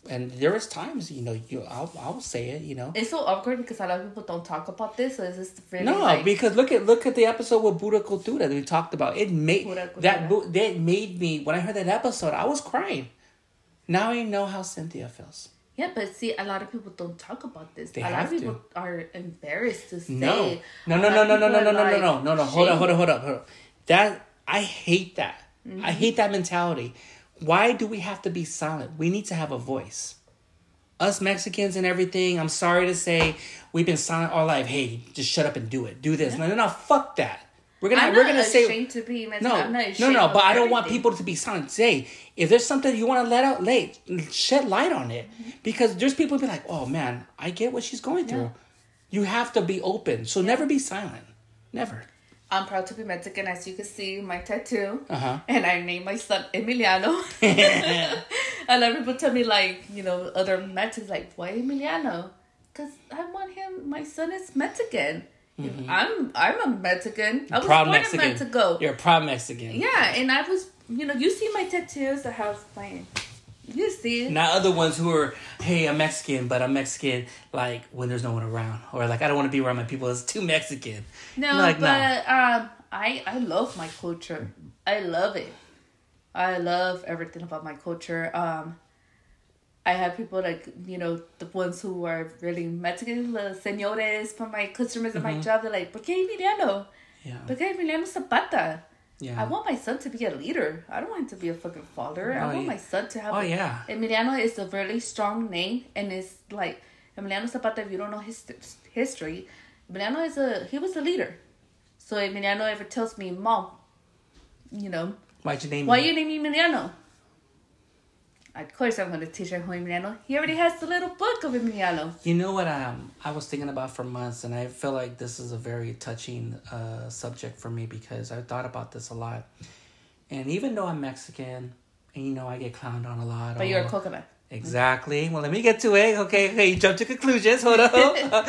and there was times you know you I'll I'll say it, you know. it's so awkward because a lot of people don't talk about this. So it's just really No, like, because look at look at the episode with Buddha Kultura that we talked about. It made that that made me when I heard that episode, I was crying. Now I know how Cinthia feels. Yeah, but see, a lot of people don't talk about this. They a lot of people are embarrassed to say. No, no, no, no, of no, no, no, are no, no, no, no, no. Hold on, hold on, hold on, hold on. That I hate that. Mm-hmm. I hate that mentality. Why do we have to be silent? We need to have a voice. Us Mexicans and everything. I'm sorry to say, we've been silent all life. Hey, just shut up and do it. Do this. No, no, no. Fuck that. We're gonna I'm we're gonna say to be Mexican. no, I'm not no, no. But I don't want people to be silent. Say if there's something you want to let out, late shed light on it mm-hmm. because there's people who be like, oh man, I get what she's going through. You have to be open. So never be silent. Never. I'm proud to be Mexican, as you can see my tattoo. Uh-huh. And I named my son Emiliano. (laughs) a lot of people tell me like, you know, other Mexicans like, why Emiliano? Because I want him. My son is Mexican. I'm I'm a Mexican. I was Mm-hmm. Proud born Mexican. in Mexico. You're a proud Mexican. Yeah, and I was, you know, you see my tattoos. I have my, you see. it. Not other ones who are, hey, I'm Mexican, but I'm Mexican like when there's no one around, or like I don't want to be around my people. It's too Mexican. No, Like, no. but um, I I love my culture. I love it. I love everything about my culture. Um, I have people like you know the ones who are really Mexican, the señores from my customers at my job. They're like, "¿Por qué Emiliano? Yeah. ¿Por qué Emiliano Zapata?" Yeah. I want my son to be a leader. I don't want him to be a fucking father. I Oh, want yeah. my son to have. Oh a- yeah. Emiliano is a really strong name, and it's like Emiliano Zapata. If you don't know his history, Emiliano is a he was a leader. So Emiliano ever tells me, "Mom, you know, Why'd you name why me? you name me Emiliano?" Of course, I'm gonna teach him who Emiliano. He already has the little book of Emiliano. You know what um, I was thinking about for months, and I feel like this is a very touching uh, subject for me because I thought about this a lot. And even though I'm Mexican, and you know I get clowned on a lot, But you're a all- coconut. Exactly. Well, let me get to it. Okay, okay. You jump to conclusions. Hold on. (laughs) uh,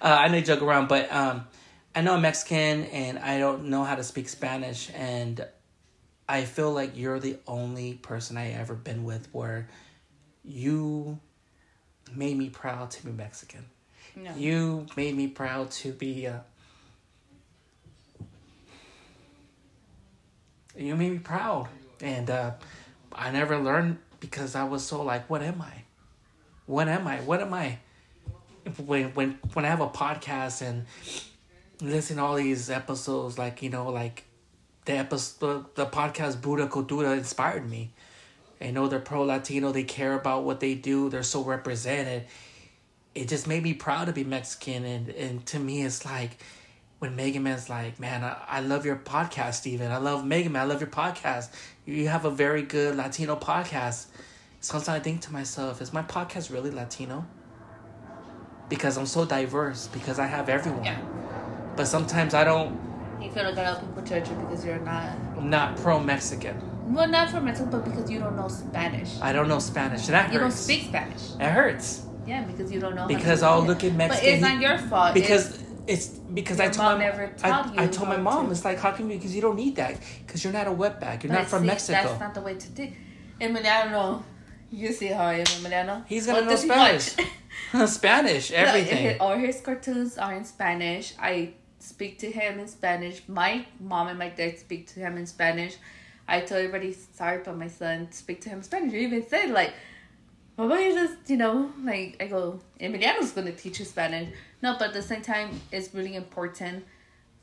I know you joke around, but um, I know I'm Mexican and I don't know how to speak Spanish, and I feel like you're the only person I ever been with where you made me proud to be Mexican. No. You made me proud to be. Uh, you made me proud, and uh, I never learned because I was so like, what am I? What am I? What am I? When when when I have a podcast and listen to all these episodes, like you know, like the episode, the, the podcast Buddha Cultura inspired me. I know they're pro Latino. They care about what they do. They're so represented. It just made me proud to be Mexican, and and to me, it's like when Mega Man's like, man, I, I love your podcast, Steven. I love Mega Man. I love your podcast. You have a very good Latino podcast. Sometimes I think to myself, is my podcast really Latino? Because I'm so diverse, because I have everyone. Yeah. But sometimes I don't, You feel like a lot of people judge you because you're not. I'm not pro Mexican. Well, not from Mexico, but because you don't know Spanish. I don't know Spanish. That hurts. You don't speak Spanish. It hurts. Yeah, because you don't know. Because I'll look at Mexican. But Mexican. it's not your fault. because It's- it's because I told mom my never I, I told my mom to. it's like how can you because you don't need that because you're not a wetback you're but not from see, Mexico That's not the way to do. Emiliano, you see how I am, Emiliano. He's gonna know Spanish. (laughs) Spanish (laughs) everything hi- all his cartoons are in Spanish. I speak to him in Spanish. My mom and my dad speak to him in Spanish. I tell everybody sorry, but my son speak to him in Spanish. You even said like, "Why don't you just you know like?" I go, Emiliano's gonna teach you Spanish. No, but at the same time, it's really important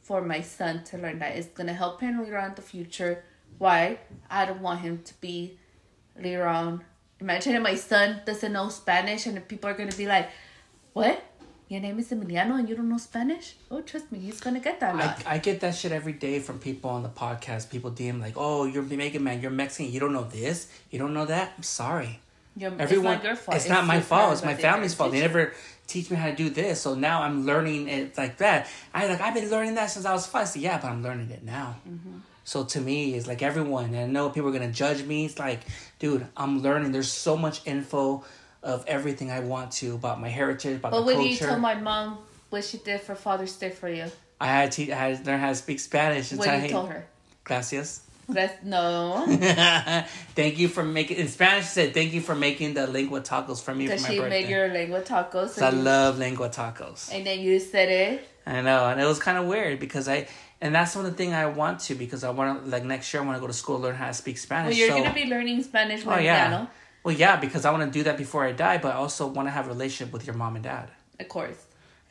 for my son to learn that. It's gonna help him later on in the future. Why? I don't want him to be later on. Imagine if my son doesn't know Spanish and people are gonna be like, What? Your name is Emiliano and you don't know Spanish? Oh trust me, he's gonna get that I. I get that shit every day from people on the podcast. People DM like oh you're Mega Man. You're Mexican. You don't know this? You don't know that? I'm sorry. Your- everyone it's not your fault. it's not my fault. it's my family's fault. They never teach me how to do this. So now I'm learning it like that. I like I've been learning that since I was five. Said, yeah but I'm learning it now. Mm-hmm. so to me it's like everyone. And I know people are gonna judge me. It's like dude I'm learning. There's so much info of everything I want to about my heritage about But the culture you told my mom what she did for Father's Day for you, I had to I had to learn how to speak Spanish what I did you tell her? gracias That's no. (laughs) thank you for making in Spanish. She said thank you for making the lengua tacos for me for Because she birthday. made your lengua tacos. So I you- love lengua tacos. and then you said it. I know, and it was kind of weird because I, and that's one of the thing I want to because I want to like next year I want to go to school learn how to speak Spanish. Well, you're so, gonna be learning Spanish oh with yeah, Emiliano, well yeah because I want to do that before I die, but I also want to have a relationship with your mom and dad, of course.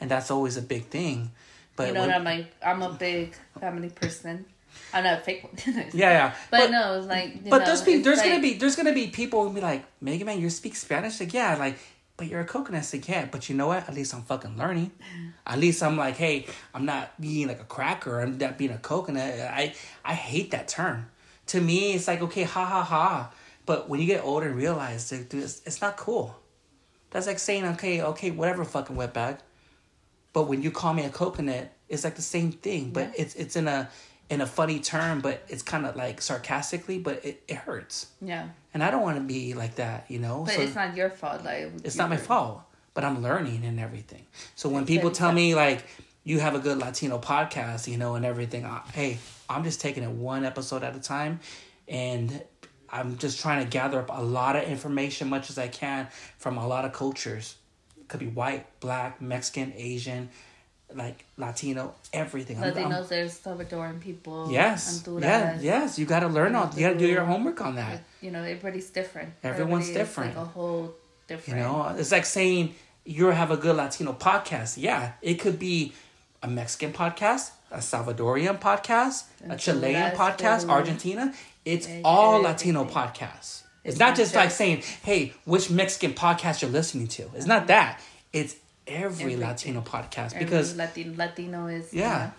and that's always a big thing. But you know when- I'm like I'm a big family person. I'm not a fake one. (laughs) yeah, yeah, But, no, it's like. But know, there's pe- it's there's like, gonna be there's gonna be people who be like, Mega Man, you speak Spanish? Like, yeah, like, but you're a coconut. Like, yeah, but you know what? At least I'm fucking learning. (laughs) At least I'm like, hey, I'm not being like a cracker. I'm not being a coconut. I I hate that term. To me, it's like okay, ha ha ha. But when you get older and realize, dude, dude, it's, it's not cool. That's like saying, okay, okay, whatever, fucking wetbag. But when you call me a coconut, it's like the same thing, but Yeah. it's it's in a in a funny term, but it's kind of like sarcastically, but it, it hurts. Yeah, And I don't want to be like that, you know. but so it's not your fault. Like it's not my fault, but I'm learning and everything. So when people tell me like you have a good Latino podcast, you know, and everything, I, hey, I'm just taking it one episode at a time, and I'm just trying to gather up a lot of information, much as I can, from a lot of cultures. It could be white, black, Mexican, Asian, like Latino, everything. I'm- I'm- Latinos, there's Salvadoran people. yes, Honduras, yeah, yes. You got to learn all. You got to do your homework on that. You know, everybody's different. Everyone's different. Like a whole different. You know, it's like saying you have a good Latino podcast. Yeah, it could be a Mexican podcast, a Salvadorian podcast, a Chilean podcast, Argentina. It's Yeah, all everything. Latino podcasts. It's, It's not not just like saying, "Hey, which Mexican podcast you're listening to." It's not uh-huh. that. It's every Everything. Latino podcast Every because Latino, Latino is yeah,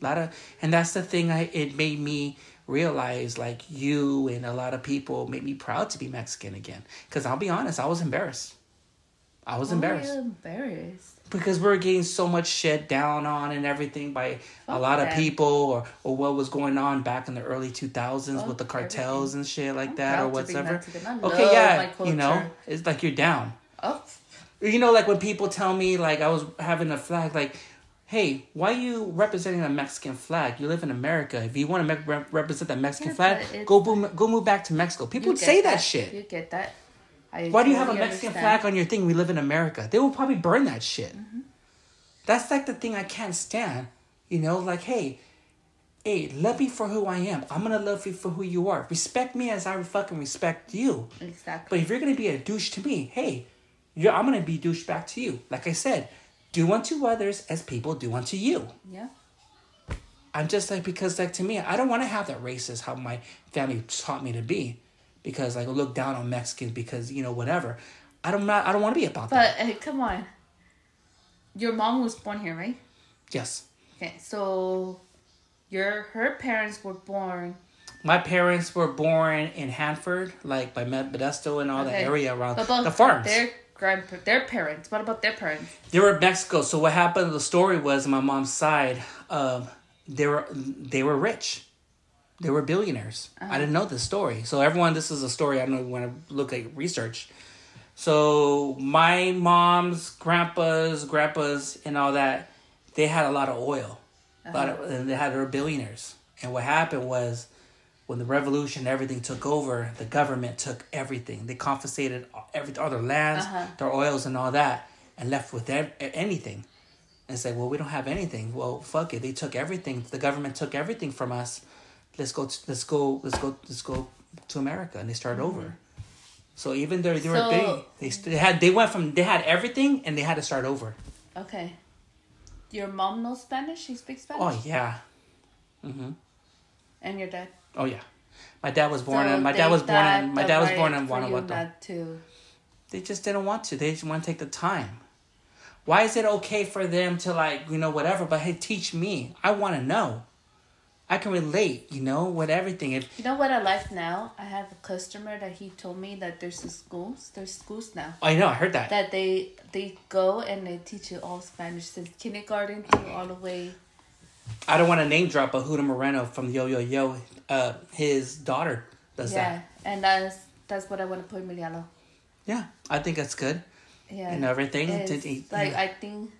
a lot of, and that's the thing. I it made me realize like you and a lot of people made me proud to be Mexican again. Because I'll be honest, I was embarrassed. I was oh, Why are embarrassed embarrassed. Because we're getting so much shit down on and everything by a lot of people or, or what was going on back in the early 2000s Fuck with the cartels and shit like I'm that or proud to bring whatever. that to them. I Okay, yeah, you know, it's like you're down. Oh, You know, like when people tell me, like I was having a flag, like, hey, why are you representing a Mexican flag? You live in America. If you want to me- represent the Mexican Yeah, flag, go boom, go move back to Mexico. People would say that, shit. You get that. I Why do you have a totally Mexican understand. flag on your thing? We live in America. They will probably burn that shit. Mm-hmm. That's like the thing I can't stand. You know, like, hey, hey, love me for who I am. I'm gonna love you for who you are. Respect me as I fucking respect you. Exactly. But if you're gonna be a douche to me, hey, you're, I'm gonna be douche back to you. Like I said, do unto others as people do unto you. yeah. I'm just like because like to me, I don't want to have that racist how my family taught me to be, because like I look down on Mexicans because you know whatever. I don't not I don't want to be about that. But hey, come on. Your mom was born here, right? Yes, Okay, so your her parents were born. my parents were born in Hanford, like by Modesto and all that area around the farms. Their grand their parents. What about their parents? They were in Mexico. So what happened? The story was my mom's side. Um, they were they were rich. They were billionaires. I didn't know this story. So everyone, this is a story. I don't know you want to look at research. So my mom's grandpas, grandpas, and all that, they had a lot of oil. A lot of, and they had their billionaires. And what happened was, when the revolution, everything took over. The government took everything. They confiscated every all their lands, Uh-huh. their oils, and all that, and left with ev- anything. And say, "Well, we don't have anything. Well, fuck it. They took everything. The government took everything from us. Let's go. To, let's go. Let's go. Let's go to America." And they started over. So even though they were So- big, they, st- they had they went from they had everything and they had to start over. Okay. Your mom knows Spanish. She speaks Spanish. Oh yeah, mm-hmm. And your dad. Oh yeah. My dad was born So in. My dad was born in. My dad was born in Guanajuato. They just didn't want to. They just want to take the time. Why is it okay for them to like you know whatever? But hey, teach me. I want to know. I can relate, you know, with everything. If You know what I like now? I have a customer that he told me that there's a schools. There's schools now I know, I heard that. that they they go and they teach you all Spanish since kindergarten to all the way. I don't want to name drop, but Huda Moreno from Yo Yo Yo, uh, his daughter does yeah, that. Yeah, and that's that's what I want to put Emiliano. Yeah, I think that's good. Yeah, And everything. It's like yeah. I think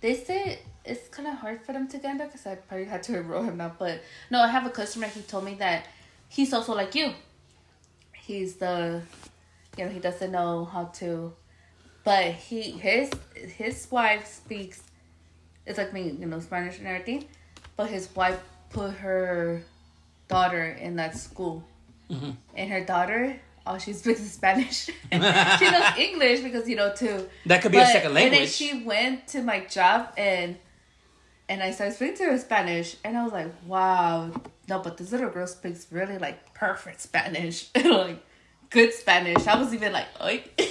they say it's kind of hard for them to get into because I probably had to (laughs) enroll him now. But no, I have a customer. He told me that he's also like you. He's the, you know, he doesn't know how to, but he his his wife speaks. It's like me, you know, Spanish and everything, but his wife put her daughter in that school, Mm-hmm. and her daughter. oh, she speaks Spanish. (laughs) (laughs) she knows English because you know too. That could be a second language. And then she went to my job and and I started speaking to her in Spanish and I was like, wow, no, but this little girl speaks really like perfect Spanish. (laughs) like good Spanish. I was even like, Oy. (laughs)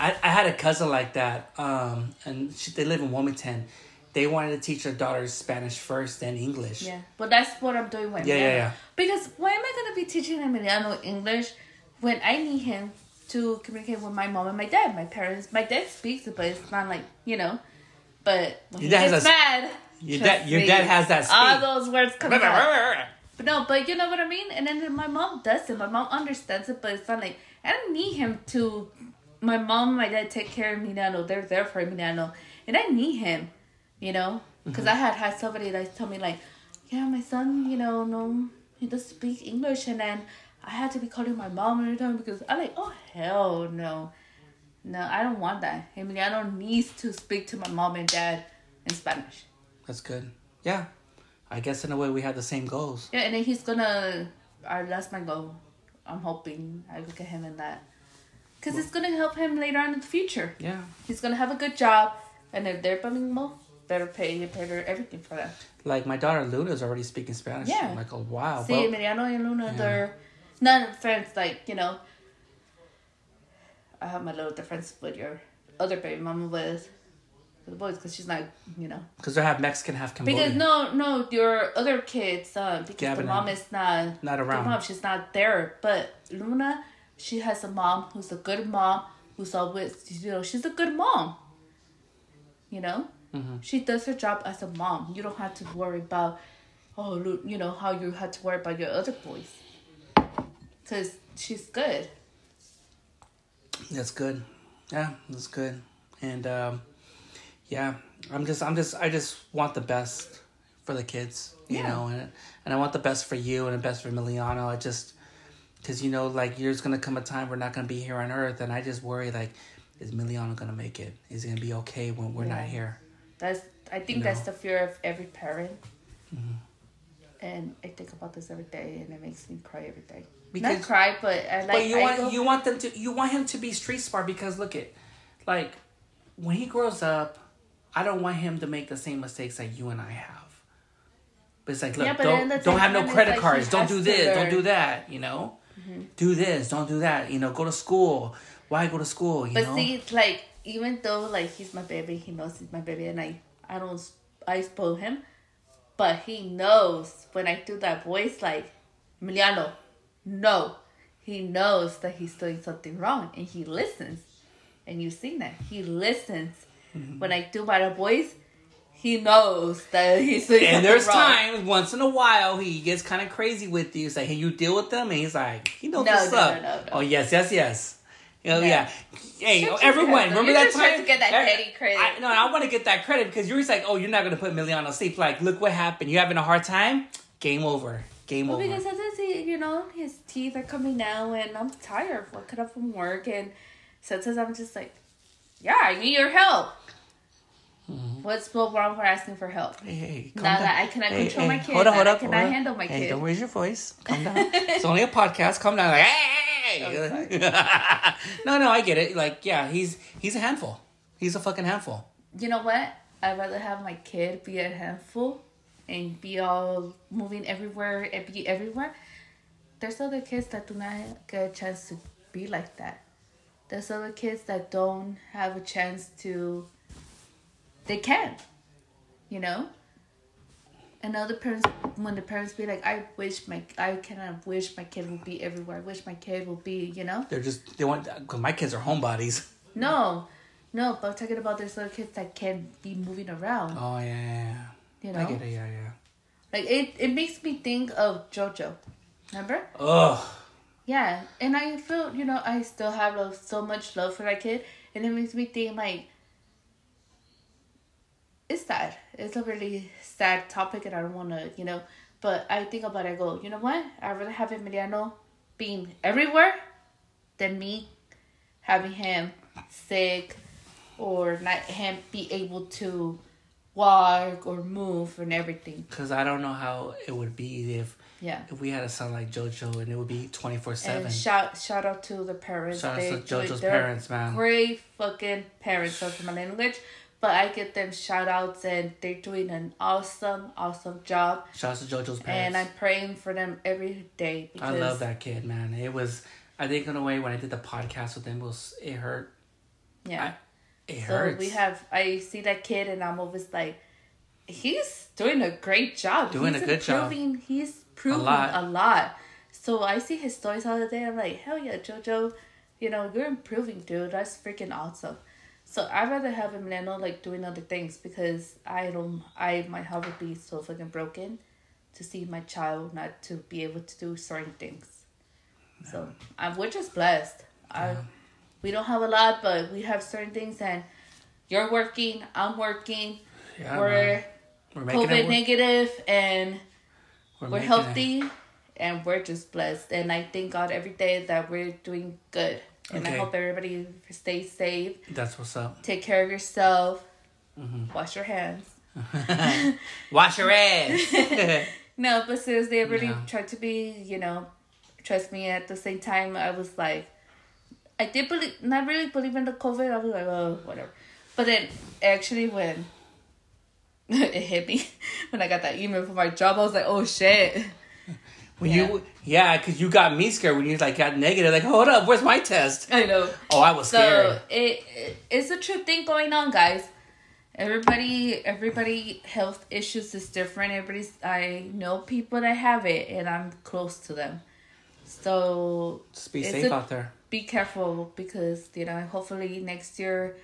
I, I had a cousin like that, um, and she, they live in Wilmington. They wanted to teach their daughters Spanish first, then English. yeah. But that's what I'm doing with Yeah, yeah, yeah. Because why am I gonna be teaching Emiliano English when I need him to communicate with my mom and my dad? My parents my dad speaks it, but it's not like, you know. But when Your he gets a- mad. Your trust dad, your me, dad has that all those words come out. But no, but you know what I mean? And then my mom does it. My mom understands it, but it's not like I don't need him to my mom and my dad take care of Milano. They're there for Milano. And I need him, you know? Mm-hmm. Because I had had somebody that told me like, yeah, my son, you know, no, he doesn't speak English. And then I had to be calling my mom every time because I'm like, oh, hell no. No, I don't want that. Emiliano needs to speak to my mom and dad in Spanish. That's good. Yeah, I guess in a way we have the same goals. Yeah, and then he's gonna. Uh, that's my goal. I'm hoping I look at him in that, because it's gonna help him later on in the future. Yeah, He's gonna have a good job, and if they're bumming more, better pay better everything for that. like my daughter Luna is already speaking Spanish. Yeah. I'm like, oh wow. See, well, Emiliano and Luna, Yeah. they're not friends. like you know. I have my little difference with your other baby mama with the boys, because she's not, you know. because they have Mexican, half Cambodian. Because no, no, your other kids, uh, because Gavin the mom is not Not around. the mom. She's not there. But Luna, she has a mom who's a good mom, who's always you know she's a good mom. You know, she does her job as a mom. You don't have to worry about, oh, you know how you had to worry about your other boys, because she's good. That's good. Yeah, that's good. And um, yeah, I'm just, I'm just, I just want the best for the kids, you Yeah. know, and and I want the best for you and the best for Emiliano. I just, because you know, like there's gonna come a time we're not gonna be here on Earth, and I just worry like, is Emiliano gonna make it? Is he gonna be okay when we're not here? That's I think You that's the fear of every parent. Mm-hmm. And I think about this every day, and it makes me cry every day. Because- Not cry, but uh, I like. but you I want go- you want them to you want him to be street smart because look at, like, when he grows up, I don't want him to make the same mistakes that you and I have. But it's like, look, Yeah, don't don't have no credit like cards. Don't do this. Don't. Mm-hmm. do that. You know, do this. Don't do that. You know, go to school. Why go to school? You But know. see, like even though like he's my baby, he knows he's my baby, and I I don't I spoil him, but he knows when I do that voice like Emiliano, no, he knows that he's doing something wrong, and he listens, and you've seen that he listens Mm-hmm. when I do my voice. He knows that he's and there's wrong. times once in a while he gets kind of crazy with you. He's like, "Hey, you deal with them," and he's like, "He knows No, what's no, up." no. Oh yes, yes, yes. Oh No. yeah. Hey, everyone, remember that time? to get that credit. I, no, I want to get that credit because you're just like, "Oh, you're not gonna put Emiliano to sleep." Like, look what happened. You're having a hard time. Game over. Game Well, over. because sometimes he, you know, his teeth are coming out, and I'm tired of waking up from work, and sometimes I'm just like, yeah, I need your help. Mm-hmm. What's so wrong for asking for help? Hey, hey, Now down. that I cannot Hey, control hey, my kid, Hold on, hold that I cannot hold up. handle my hey, kid. don't raise your voice. Calm down. (laughs) it's only a podcast. Calm down. Like, hey. Oh, (laughs) no, no, I get it. Like, yeah, he's he's a handful. He's a fucking handful. You know what? I'd rather have my kid be a handful and be all moving everywhere and be everywhere. There's other kids that do not get a chance to be like that. There's other kids that don't have a chance to. They can, you know. And other parents, when the parents be like, "I wish my, I cannot wish my kid would be everywhere. I wish my kid would be," you know. They're just they want because my kids are homebodies. No, no, but I'm talking about there's little kids that can be moving around. Oh yeah, yeah, yeah. You I get it. Yeah, yeah. like it, it makes me think of JoJo. Remember? Ugh. Yeah, and I feel you know I still have love, so much love for that kid, and it makes me think like it's sad. It's a really sad topic, and I don't want to you know. But I think about it. I go, you know what? I'd rather have Emiliano being everywhere than me having him sick or not him be able to walk or move and everything. Because I don't know how it would be if Yeah. if we had a son like JoJo and it would be twenty four seven. Shout shout out to the parents. Shout out to JoJo's they're parents, man. Great fucking parents. For my language, but I get them shout outs and they're doing an awesome, awesome job. Shout out to JoJo's parents. And. I'm praying for them every day. I love that kid, man. It was. I think in a way when I did the podcast with him, it was it hurt. Yeah. It so hurts. we have. I see that kid and I'm always like, he's doing a great job. Doing he's a good job. He's proving a lot. a lot. So I see his stories all the day. I'm like, hell yeah, JoJo. You know, you're improving, dude. That's freaking awesome. So I'd rather have him Nano like doing other things because I don't I my heart would be so fucking broken to see my child not to be able to do certain things. So I'm we're just blessed. I we don't have a lot, but we have certain things and you're working, I'm working, yeah, we're we're COVID negative and We're, we're making it. healthy and we're just blessed. And i thank god every day that we're doing good and i hope everybody stays safe That's what's up. take care of yourself Mm-hmm. wash your hands (laughs) Wash your ass. (laughs) no but seriously i really Yeah. tried to be you know trust me at the same time i was like i did believe not really believe in the covid i was like oh whatever but then actually when (laughs) it hit me when i got that email from my job i was like oh shit When Yeah. you, yeah, because you got me scared when you like got negative. Like, hold up, where's my test? i know Oh, I was So scared. it, it it's a true thing going on, guys. Everybody, everybody, health issues is different. Everybody's. I know people that have it, and I'm close to them. So Just be safe a- out there. be careful because you know. Hopefully next year,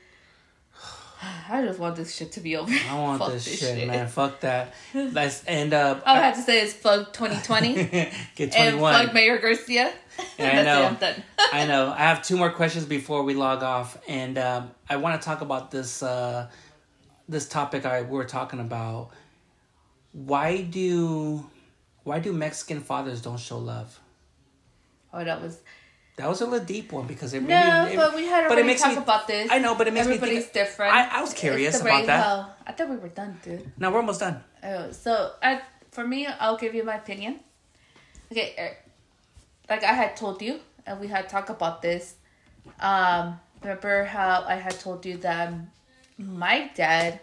I just want this shit to be over. I want Fuck this, shit, man. Fuck that. Let's end up. All I have to say is fuck 2020 (laughs) Get and 21. fuck Mayor Garcia. Yeah, (laughs) I know. it, I'm done. I know. I have two more questions before we log off, and um, I want to talk about this uh, this topic I we were talking about. Why do why do Mexican fathers don't show love? Oh, that was That was a little deep one because it no, made me. it- but we had but it already makes talked me- about this. I know, but it makes me Everybody's think- different. I- I was curious about that. how- I thought we were done, dude. no, we're almost done. Oh, so I, for me, I'll give you my opinion. Okay, er, like I had told you, and we had talked about this. Um, remember how I had told you that my dad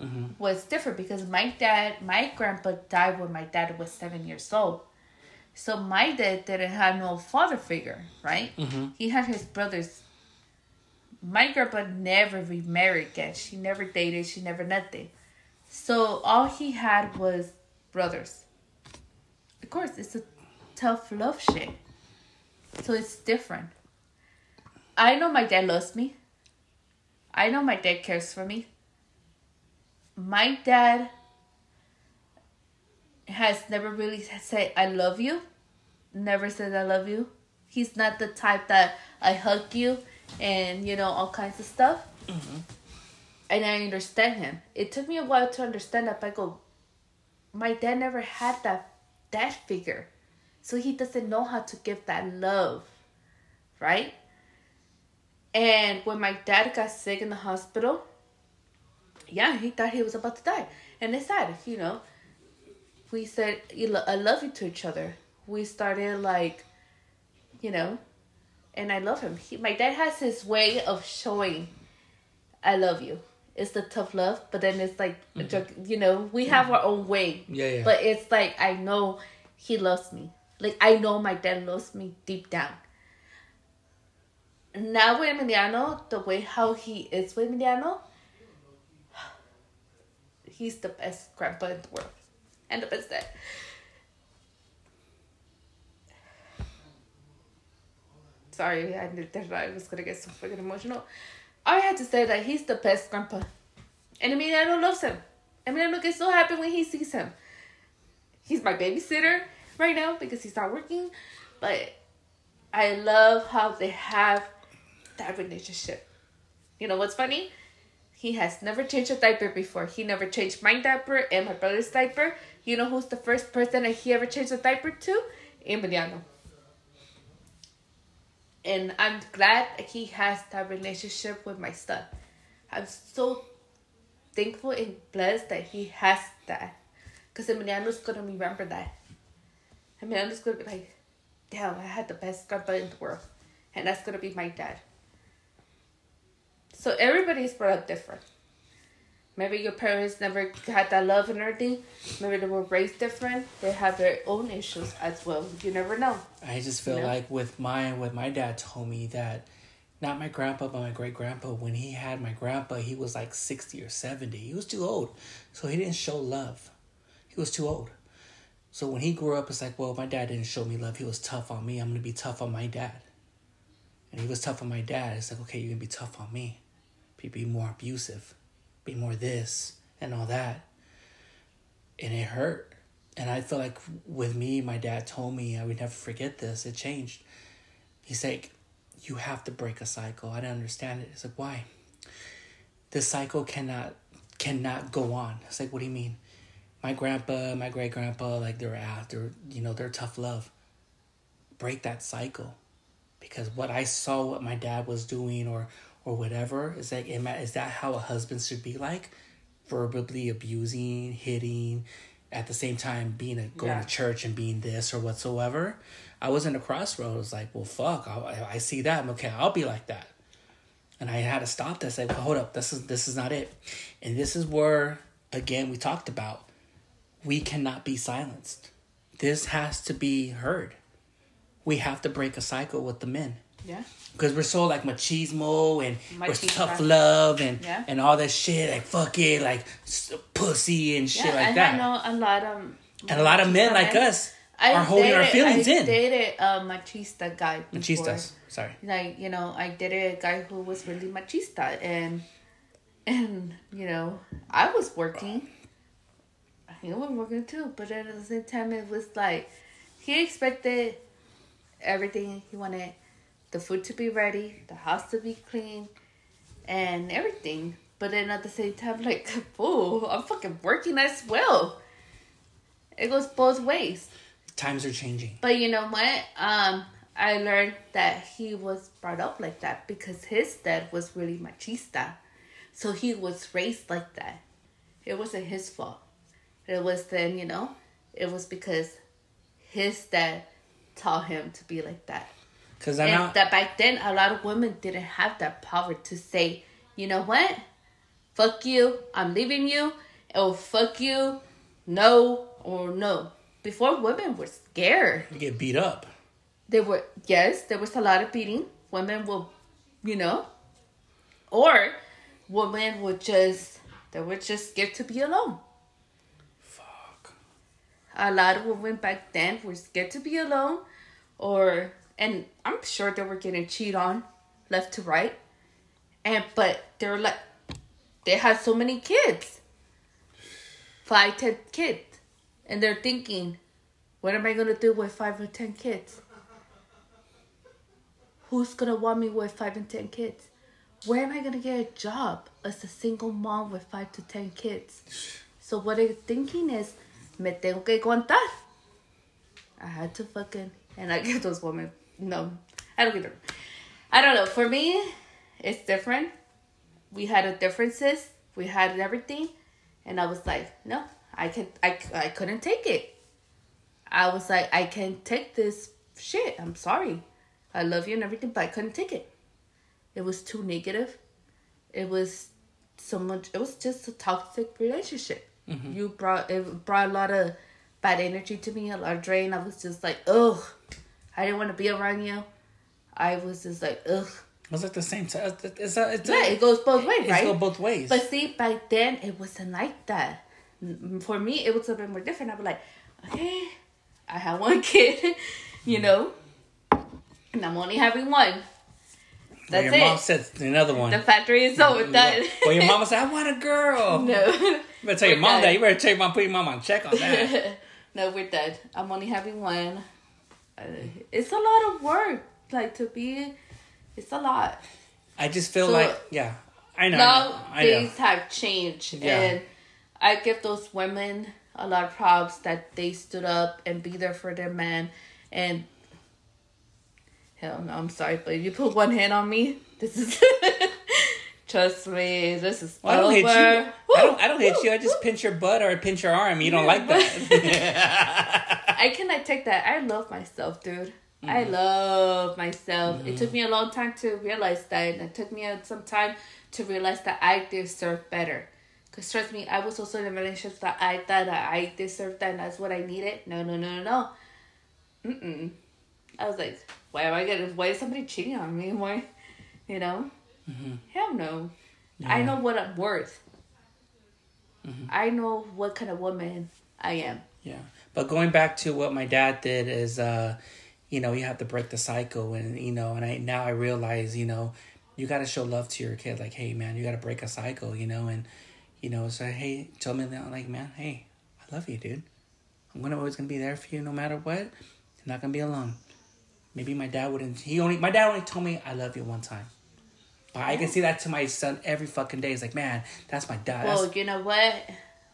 Mm-hmm. was different because my dad, my grandpa died when my dad was seven years old. So my dad didn't have no father figure, right? Mm-hmm. He had his brothers. My grandpa never remarried again. She never dated. She never nothing. So all he had was brothers. Of course, it's a tough love shit. So it's different. I know my dad loves me. I know my dad cares for me. My dad has never really said I love you. Never said I love you. He's not the type that I hug you and you know all kinds of stuff. Mm-hmm. And I understand him. It took me a while to understand that. But I go, my dad never had that that figure, so he doesn't know how to give that love, right? And when my dad got sick in the hospital, yeah, he thought he was about to die, and it's sad, you know. We said, "I love you" to each other. We started like, you know, and I love him. He, my dad has his way of showing, "I love you." It's the tough love, but then it's like, a mm-hmm. joke, you know, we have our own way. Yeah, yeah. But it's like I know he loves me. Like I know my dad loves me deep down. Now with Emiliano, the way how he is with Emiliano, (sighs) he's the best grandpa in the world. And the best dad. Sorry, I knew that I was gonna get so freaking emotional. I had to say that he's the best grandpa. And Emiliano loves him. Emiliano gets so happy when he sees him. He's my babysitter right now because he's not working. But I love how they have that relationship. You know what's funny? He has never changed a diaper before. He never changed my diaper and my brother's diaper. You know who's the first person that he ever changed a diaper to? Emiliano. And I'm glad he has that relationship with my son. I'm so thankful and blessed that he has that. Because Emiliano's gonna remember that. Emiliano's gonna be like, damn, I had the best grandpa in the world. And that's gonna be my dad. So everybody's brought up different. Maybe your parents never had that love and everything. Maybe they were raised different. They have their own issues as well. You never know. I just feel You know? like with my what my dad told me that not my grandpa but my great grandpa when he had my grandpa he was like 60 or 70 he was too old so he didn't show love he was too old so when he grew up it's like well my dad didn't show me love he was tough on me i'm gonna be tough on my dad and he was tough on my dad it's like okay you're gonna be tough on me be more abusive be more this and all that and it hurt and I feel like with me, my dad told me I would never forget this. It changed. He's like, you have to break a cycle. I didn't understand it. It's like, why? This cycle cannot cannot go on. It's like, what do you mean? My grandpa, my great grandpa, like they're after, you know, they're tough love. Break that cycle, because what I saw, what my dad was doing, or or whatever, is like, am I- is that how a husband should be like? Verbally abusing, hitting, at the same time being a going Yeah. to church and being this or whatsoever. I was in a crossroads, like, well, fuck, I, I see that. I'm okay. I'll be like that, and I had to stop this. Like, hold up, this is this is not it, and this is where again we talked about we cannot be silenced. This has to be heard. We have to break a cycle with the men Yeah. Because we're so like machismo and we're tough love and Yeah. and all that shit like fuck it like pussy and shit yeah, like and that I know a lot of and a lot of men like us I are holding our feelings I in dated a machista guy. Before. machistas sorry Like you know, I dated a guy who was really machista, and And, you know, I was working. He was working too, but at the same time, it was like he expected everything. He wanted the food to be ready, the house to be clean, and everything. But then at the same time, (laughs) like, oh, I'm fucking working as well. It goes both ways. Times are changing. But you know what? Um, I learned that he was brought up like that because his dad was really machista. So he was raised like that. It wasn't his fault. It was then, you know, it was because his dad taught him to be like that. Because I'm not. that back then, a lot of women didn't have that power to say, you know what? Fuck you, I'm leaving you, or fuck you, no, or no. Before, women were scared. You get beat up. There were, yes, there was a lot of beating. Women will, you know, or women would just, they were just scared to be alone. Fuck. a lot of women back then were scared to be alone or and i'm sure they were getting cheated on left to right. And but they're like they had so many kids. Five ten kids. And they're thinking what am i gonna do with five or ten kids? Who's gonna want me with five and ten kids? Where am i gonna get a job as a single mom with five to ten kids? So what they're thinking is, me tengo que aguantar. I had to fucking, and I (laughs) get those women. No, I don't get them. I don't know. For me, it's different. We had a differences. We had everything, and I was like, no, I can, I, I couldn't take it. I was like, I can't take this shit. I'm sorry. I love you and everything, but I couldn't take it. It was too negative. It was so much. It was just a toxic relationship. Mm-hmm. You brought it brought a lot of bad energy to me, a lot of drain. I was just like, ugh. I didn't want to be around you. I was just like, ugh. It was like the same time. It's a, it's a, Yeah, it goes both ways, it's right? go both ways. But see, back then it wasn't like that. Mm, For me, it was a bit more different. I'd be like, okay, I have one (laughs) kid, you know, and I'm only having one. That's Well, your mom it. said another one. The factory is over. Done. well, your mama said, (laughs) I want a girl. no, You better tell your mom done. that. You better tell your mom, put your mom on check on that. (laughs) no, we're done. I'm only having one. Uh, it's a lot of work. Like to be, it's a lot. I just feel So- like, yeah. I know. now I know. things have changed Yeah. and i give those women a lot of props that they stood up and be there for their man and hell no i'm sorry but if you put one hand on me this is (laughs) trust me this is Well, I don't hit you. over. I don't. I don't hit you. I just woo. pinch your butt or I pinch your arm. You don't like that. (laughs) i cannot take that i love myself dude I Mm-hmm. love myself. It took me mm-hmm. a long time to realize that, and it took me some time to realize that I deserve better. Cause trust me, I was also in a relationship that I thought that I deserved that and that's what I needed. No, no, no, no, no. Mm-mm. I was like, why am I gonna? Why is somebody cheating on me? (laughs) Why, you know? Mm-hmm. Hell no. I know what I'm worth. Mm-hmm. I know what kind of woman I am. Yeah. But going back to what my dad did is uh you know, you have to break the cycle and you know, and I now I realize, you know, you gotta show love to your kid, like, hey man, you gotta break a cycle, you know, and you know, say, hey, tell me that like, man, hey, I love you, dude. I'm gonna always gonna be there for you no matter what. You're not gonna be alone. Maybe my dad wouldn't he only my dad only told me I love you one time. But I can see that to my son every fucking day. It's like, man, that's my dad. Well, That's, you know what?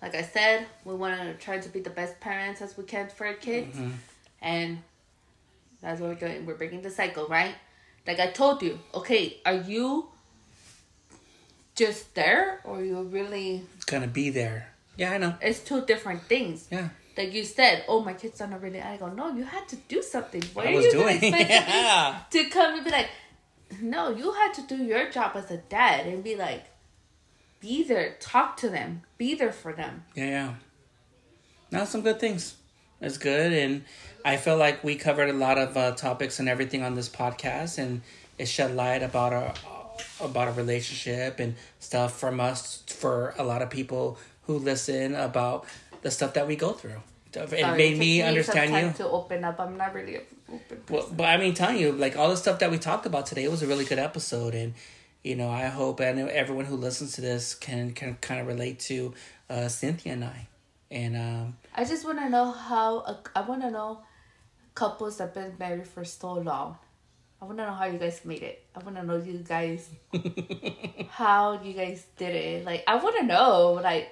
Like I said, we want to try to be the best parents as we can for our kids, Mm-hmm. and that's what we're doing. We're breaking the cycle, right? Like I told you, okay, are you just there, or you really? gonna be there. Yeah, I know. It's two different things. Yeah. Like you said, oh, my kids are not really. I go, no, you had to do something. What I are was you gonna doing. (laughs) Yeah. to come and be like, no, you had to do your job as a dad and be like, be there, talk to them, be there for them. Yeah, yeah. Now some good things. It's good, and I feel like we covered a lot of uh, topics and everything on this podcast, and it shed light about our about our relationship and stuff from us for a lot of people who listen about the stuff that we go through. It Sorry, made me understand time you. to open up. I'm not really a open Well, but I mean, telling you, like all the stuff that we talked about today, it was a really good episode, and you know, I hope and everyone who listens to this can can kind of relate to uh, Cinthia and I. And um, I just want to know how I want to know couples that been married for so long. I want to know how you guys made it. I want to know you guys (laughs) how you guys did it. Like I want to know like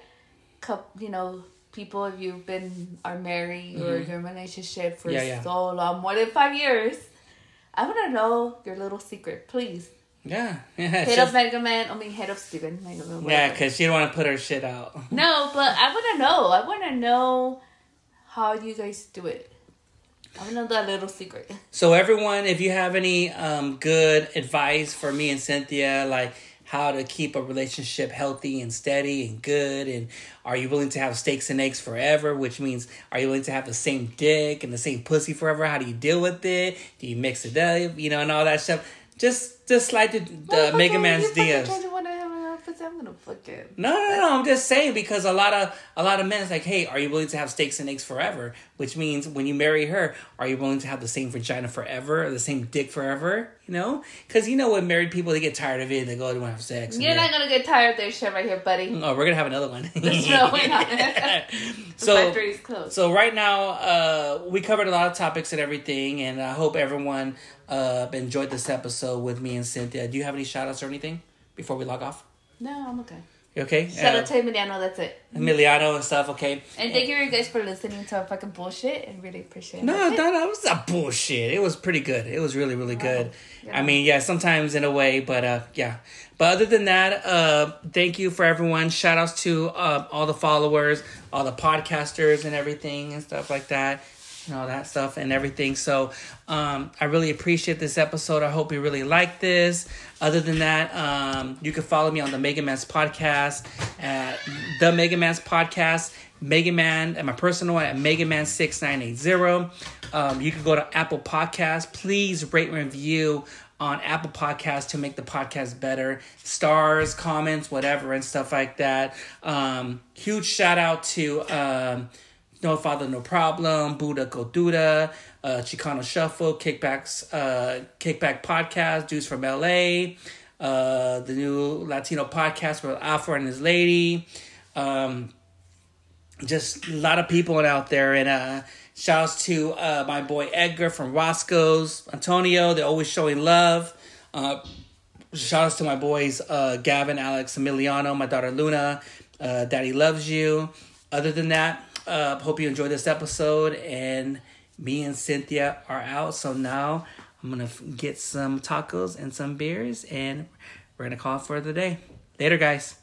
couple, you know, people if you've been are married mm-hmm. or your relationship for yeah, yeah. so long, more than 5 years. I want to know your little secret, please. Yeah, (laughs) yeah. Head just... of Mega Man. I mean, head of Steven. Mega Man, yeah, because she don't want to put her shit out. (laughs) No, but I want to know. I want to know how you guys do it. I want to know that little secret. So, everyone, if you have any um, good advice for me and Cinthia, like how to keep a relationship healthy and steady and good, and are you willing to have steaks and eggs forever? Which means, are you willing to have the same dick and the same pussy forever? How do you deal with it? Do you mix it up? You know, and all that stuff just just slide the, the Mega Man's DMs. I'm gonna fucking. No, no, no. I'm just saying because a lot of a lot of men is like, hey, are you willing to have steaks and eggs forever? Which means when you marry her, are you willing to have the same vagina forever or the same dick forever? You know, because you know when married people they get tired of it, they go, they want to have sex. You're not gonna get tired of this shit right here, buddy. Oh, we're gonna have another one. no, we're not. so, so right now, uh, we covered a lot of topics and everything, and I hope everyone uh, enjoyed this episode with me and Cinthia. Do you have any shout outs or anything before we log off? No, I'm okay. You okay? Shout uh, out to Emiliano, that's it. Emiliano and stuff, okay. And thank you guys for listening to our fucking bullshit and really appreciate it. No, no, no, it was not bullshit. It was pretty good. It was really, really good. Yeah. I mean, yeah, sometimes in a way, but uh yeah. But other than that, uh thank you for everyone. Shout outs to uh, all the followers, all the podcasters and everything and stuff like that and all that stuff and everything. So um, I really appreciate this episode. I hope you really like this. Other than that, um, you can follow me on the Mega Man's podcast at the Mega Man's podcast. Mega Man my personal one at Mega Man six nine eight zero. Um, you can go to Apple Podcast. Please rate and review on Apple Podcast to make the podcast better. Stars, comments, whatever, and stuff like that. Um, huge shout out to um, no Father, No Problem, Buddha Kultura, uh, Chicano Shuffle, Kickbacks, uh, Kickback Podcast, Dudes from LA, uh, the new Latino podcast with Alpha and his lady. Um, just a lot of people out there. And uh, shouts to uh, my boy Edgar from Roscoe's, Antonio, they're always showing love. Uh, shouts to my boys uh, Gavin, Alex, Emiliano, my daughter Luna. Uh, Daddy loves you. Other than that, uh, hope you enjoyed this episode. And me and Cinthia are out. So now I'm going to get some tacos and some beers. And we're going to call it for the day. Later, guys.